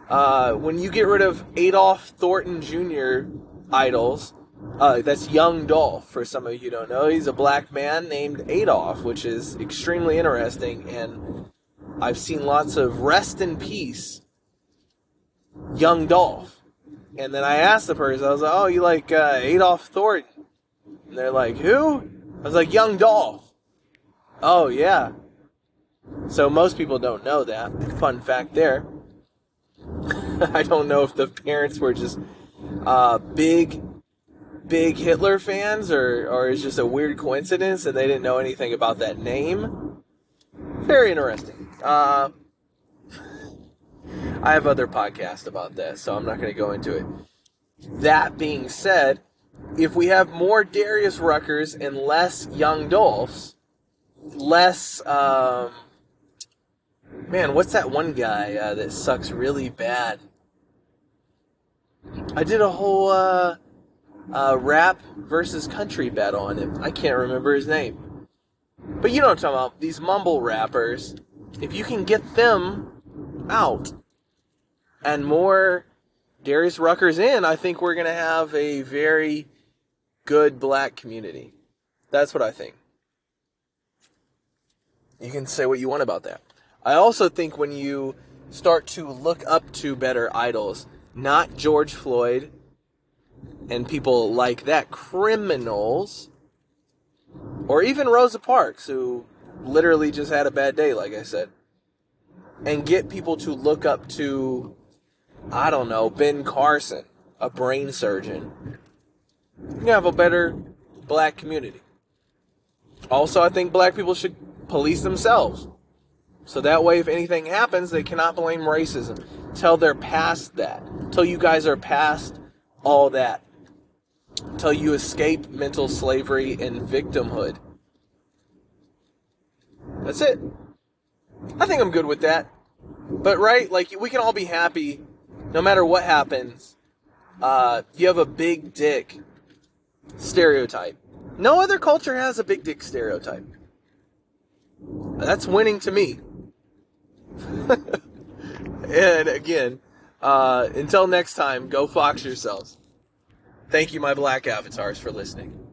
Uh, when you get rid of Adolph Thornton Jr. idols, uh, that's Young Dolph, for some of you don't know. He's a black man named Adolf, which is extremely interesting, and I've seen lots of rest in peace, Young Dolph. And then I asked the person, I was like, oh, you like uh, Adolph Thornton? And they're like, who? I was like, Young Dolph. Oh, yeah. So most people don't know that. Fun fact there. I don't know if the parents were just uh, big big Hitler fans, or or is just a weird coincidence and they didn't know anything about that name. Very interesting. Uh, I have other podcasts about that, so I'm not going to go into it. That being said, if we have more Darius Ruckers and less Young Dolphs, less, um, man, what's that one guy uh, that sucks really bad? I did a whole uh, uh, rap versus country battle on him. I can't remember his name. But you know what I'm talking about. These mumble rappers. If you can get them out and more Darius Ruckers in, I think we're going to have a very good black community. That's what I think. You can say what you want about that. I also think when you start to look up to better idols, not George Floyd, and people like that, criminals, or even Rosa Parks, who literally just had a bad day, like I said, and get people to look up to, I don't know, Ben Carson, a brain surgeon. You have a better black community. Also, I think black people should police themselves. So that way, if anything happens, they cannot blame racism. Till they're past that. Till you guys are past all that. Till you escape mental slavery and victimhood. That's it. I think I'm good with that. But right, like we can all be happy no matter what happens. Uh, you have a big dick stereotype. No other culture has a big dick stereotype. That's winning to me. and again, uh, until next time, go fox yourselves. Thank you, my black avatars, for listening.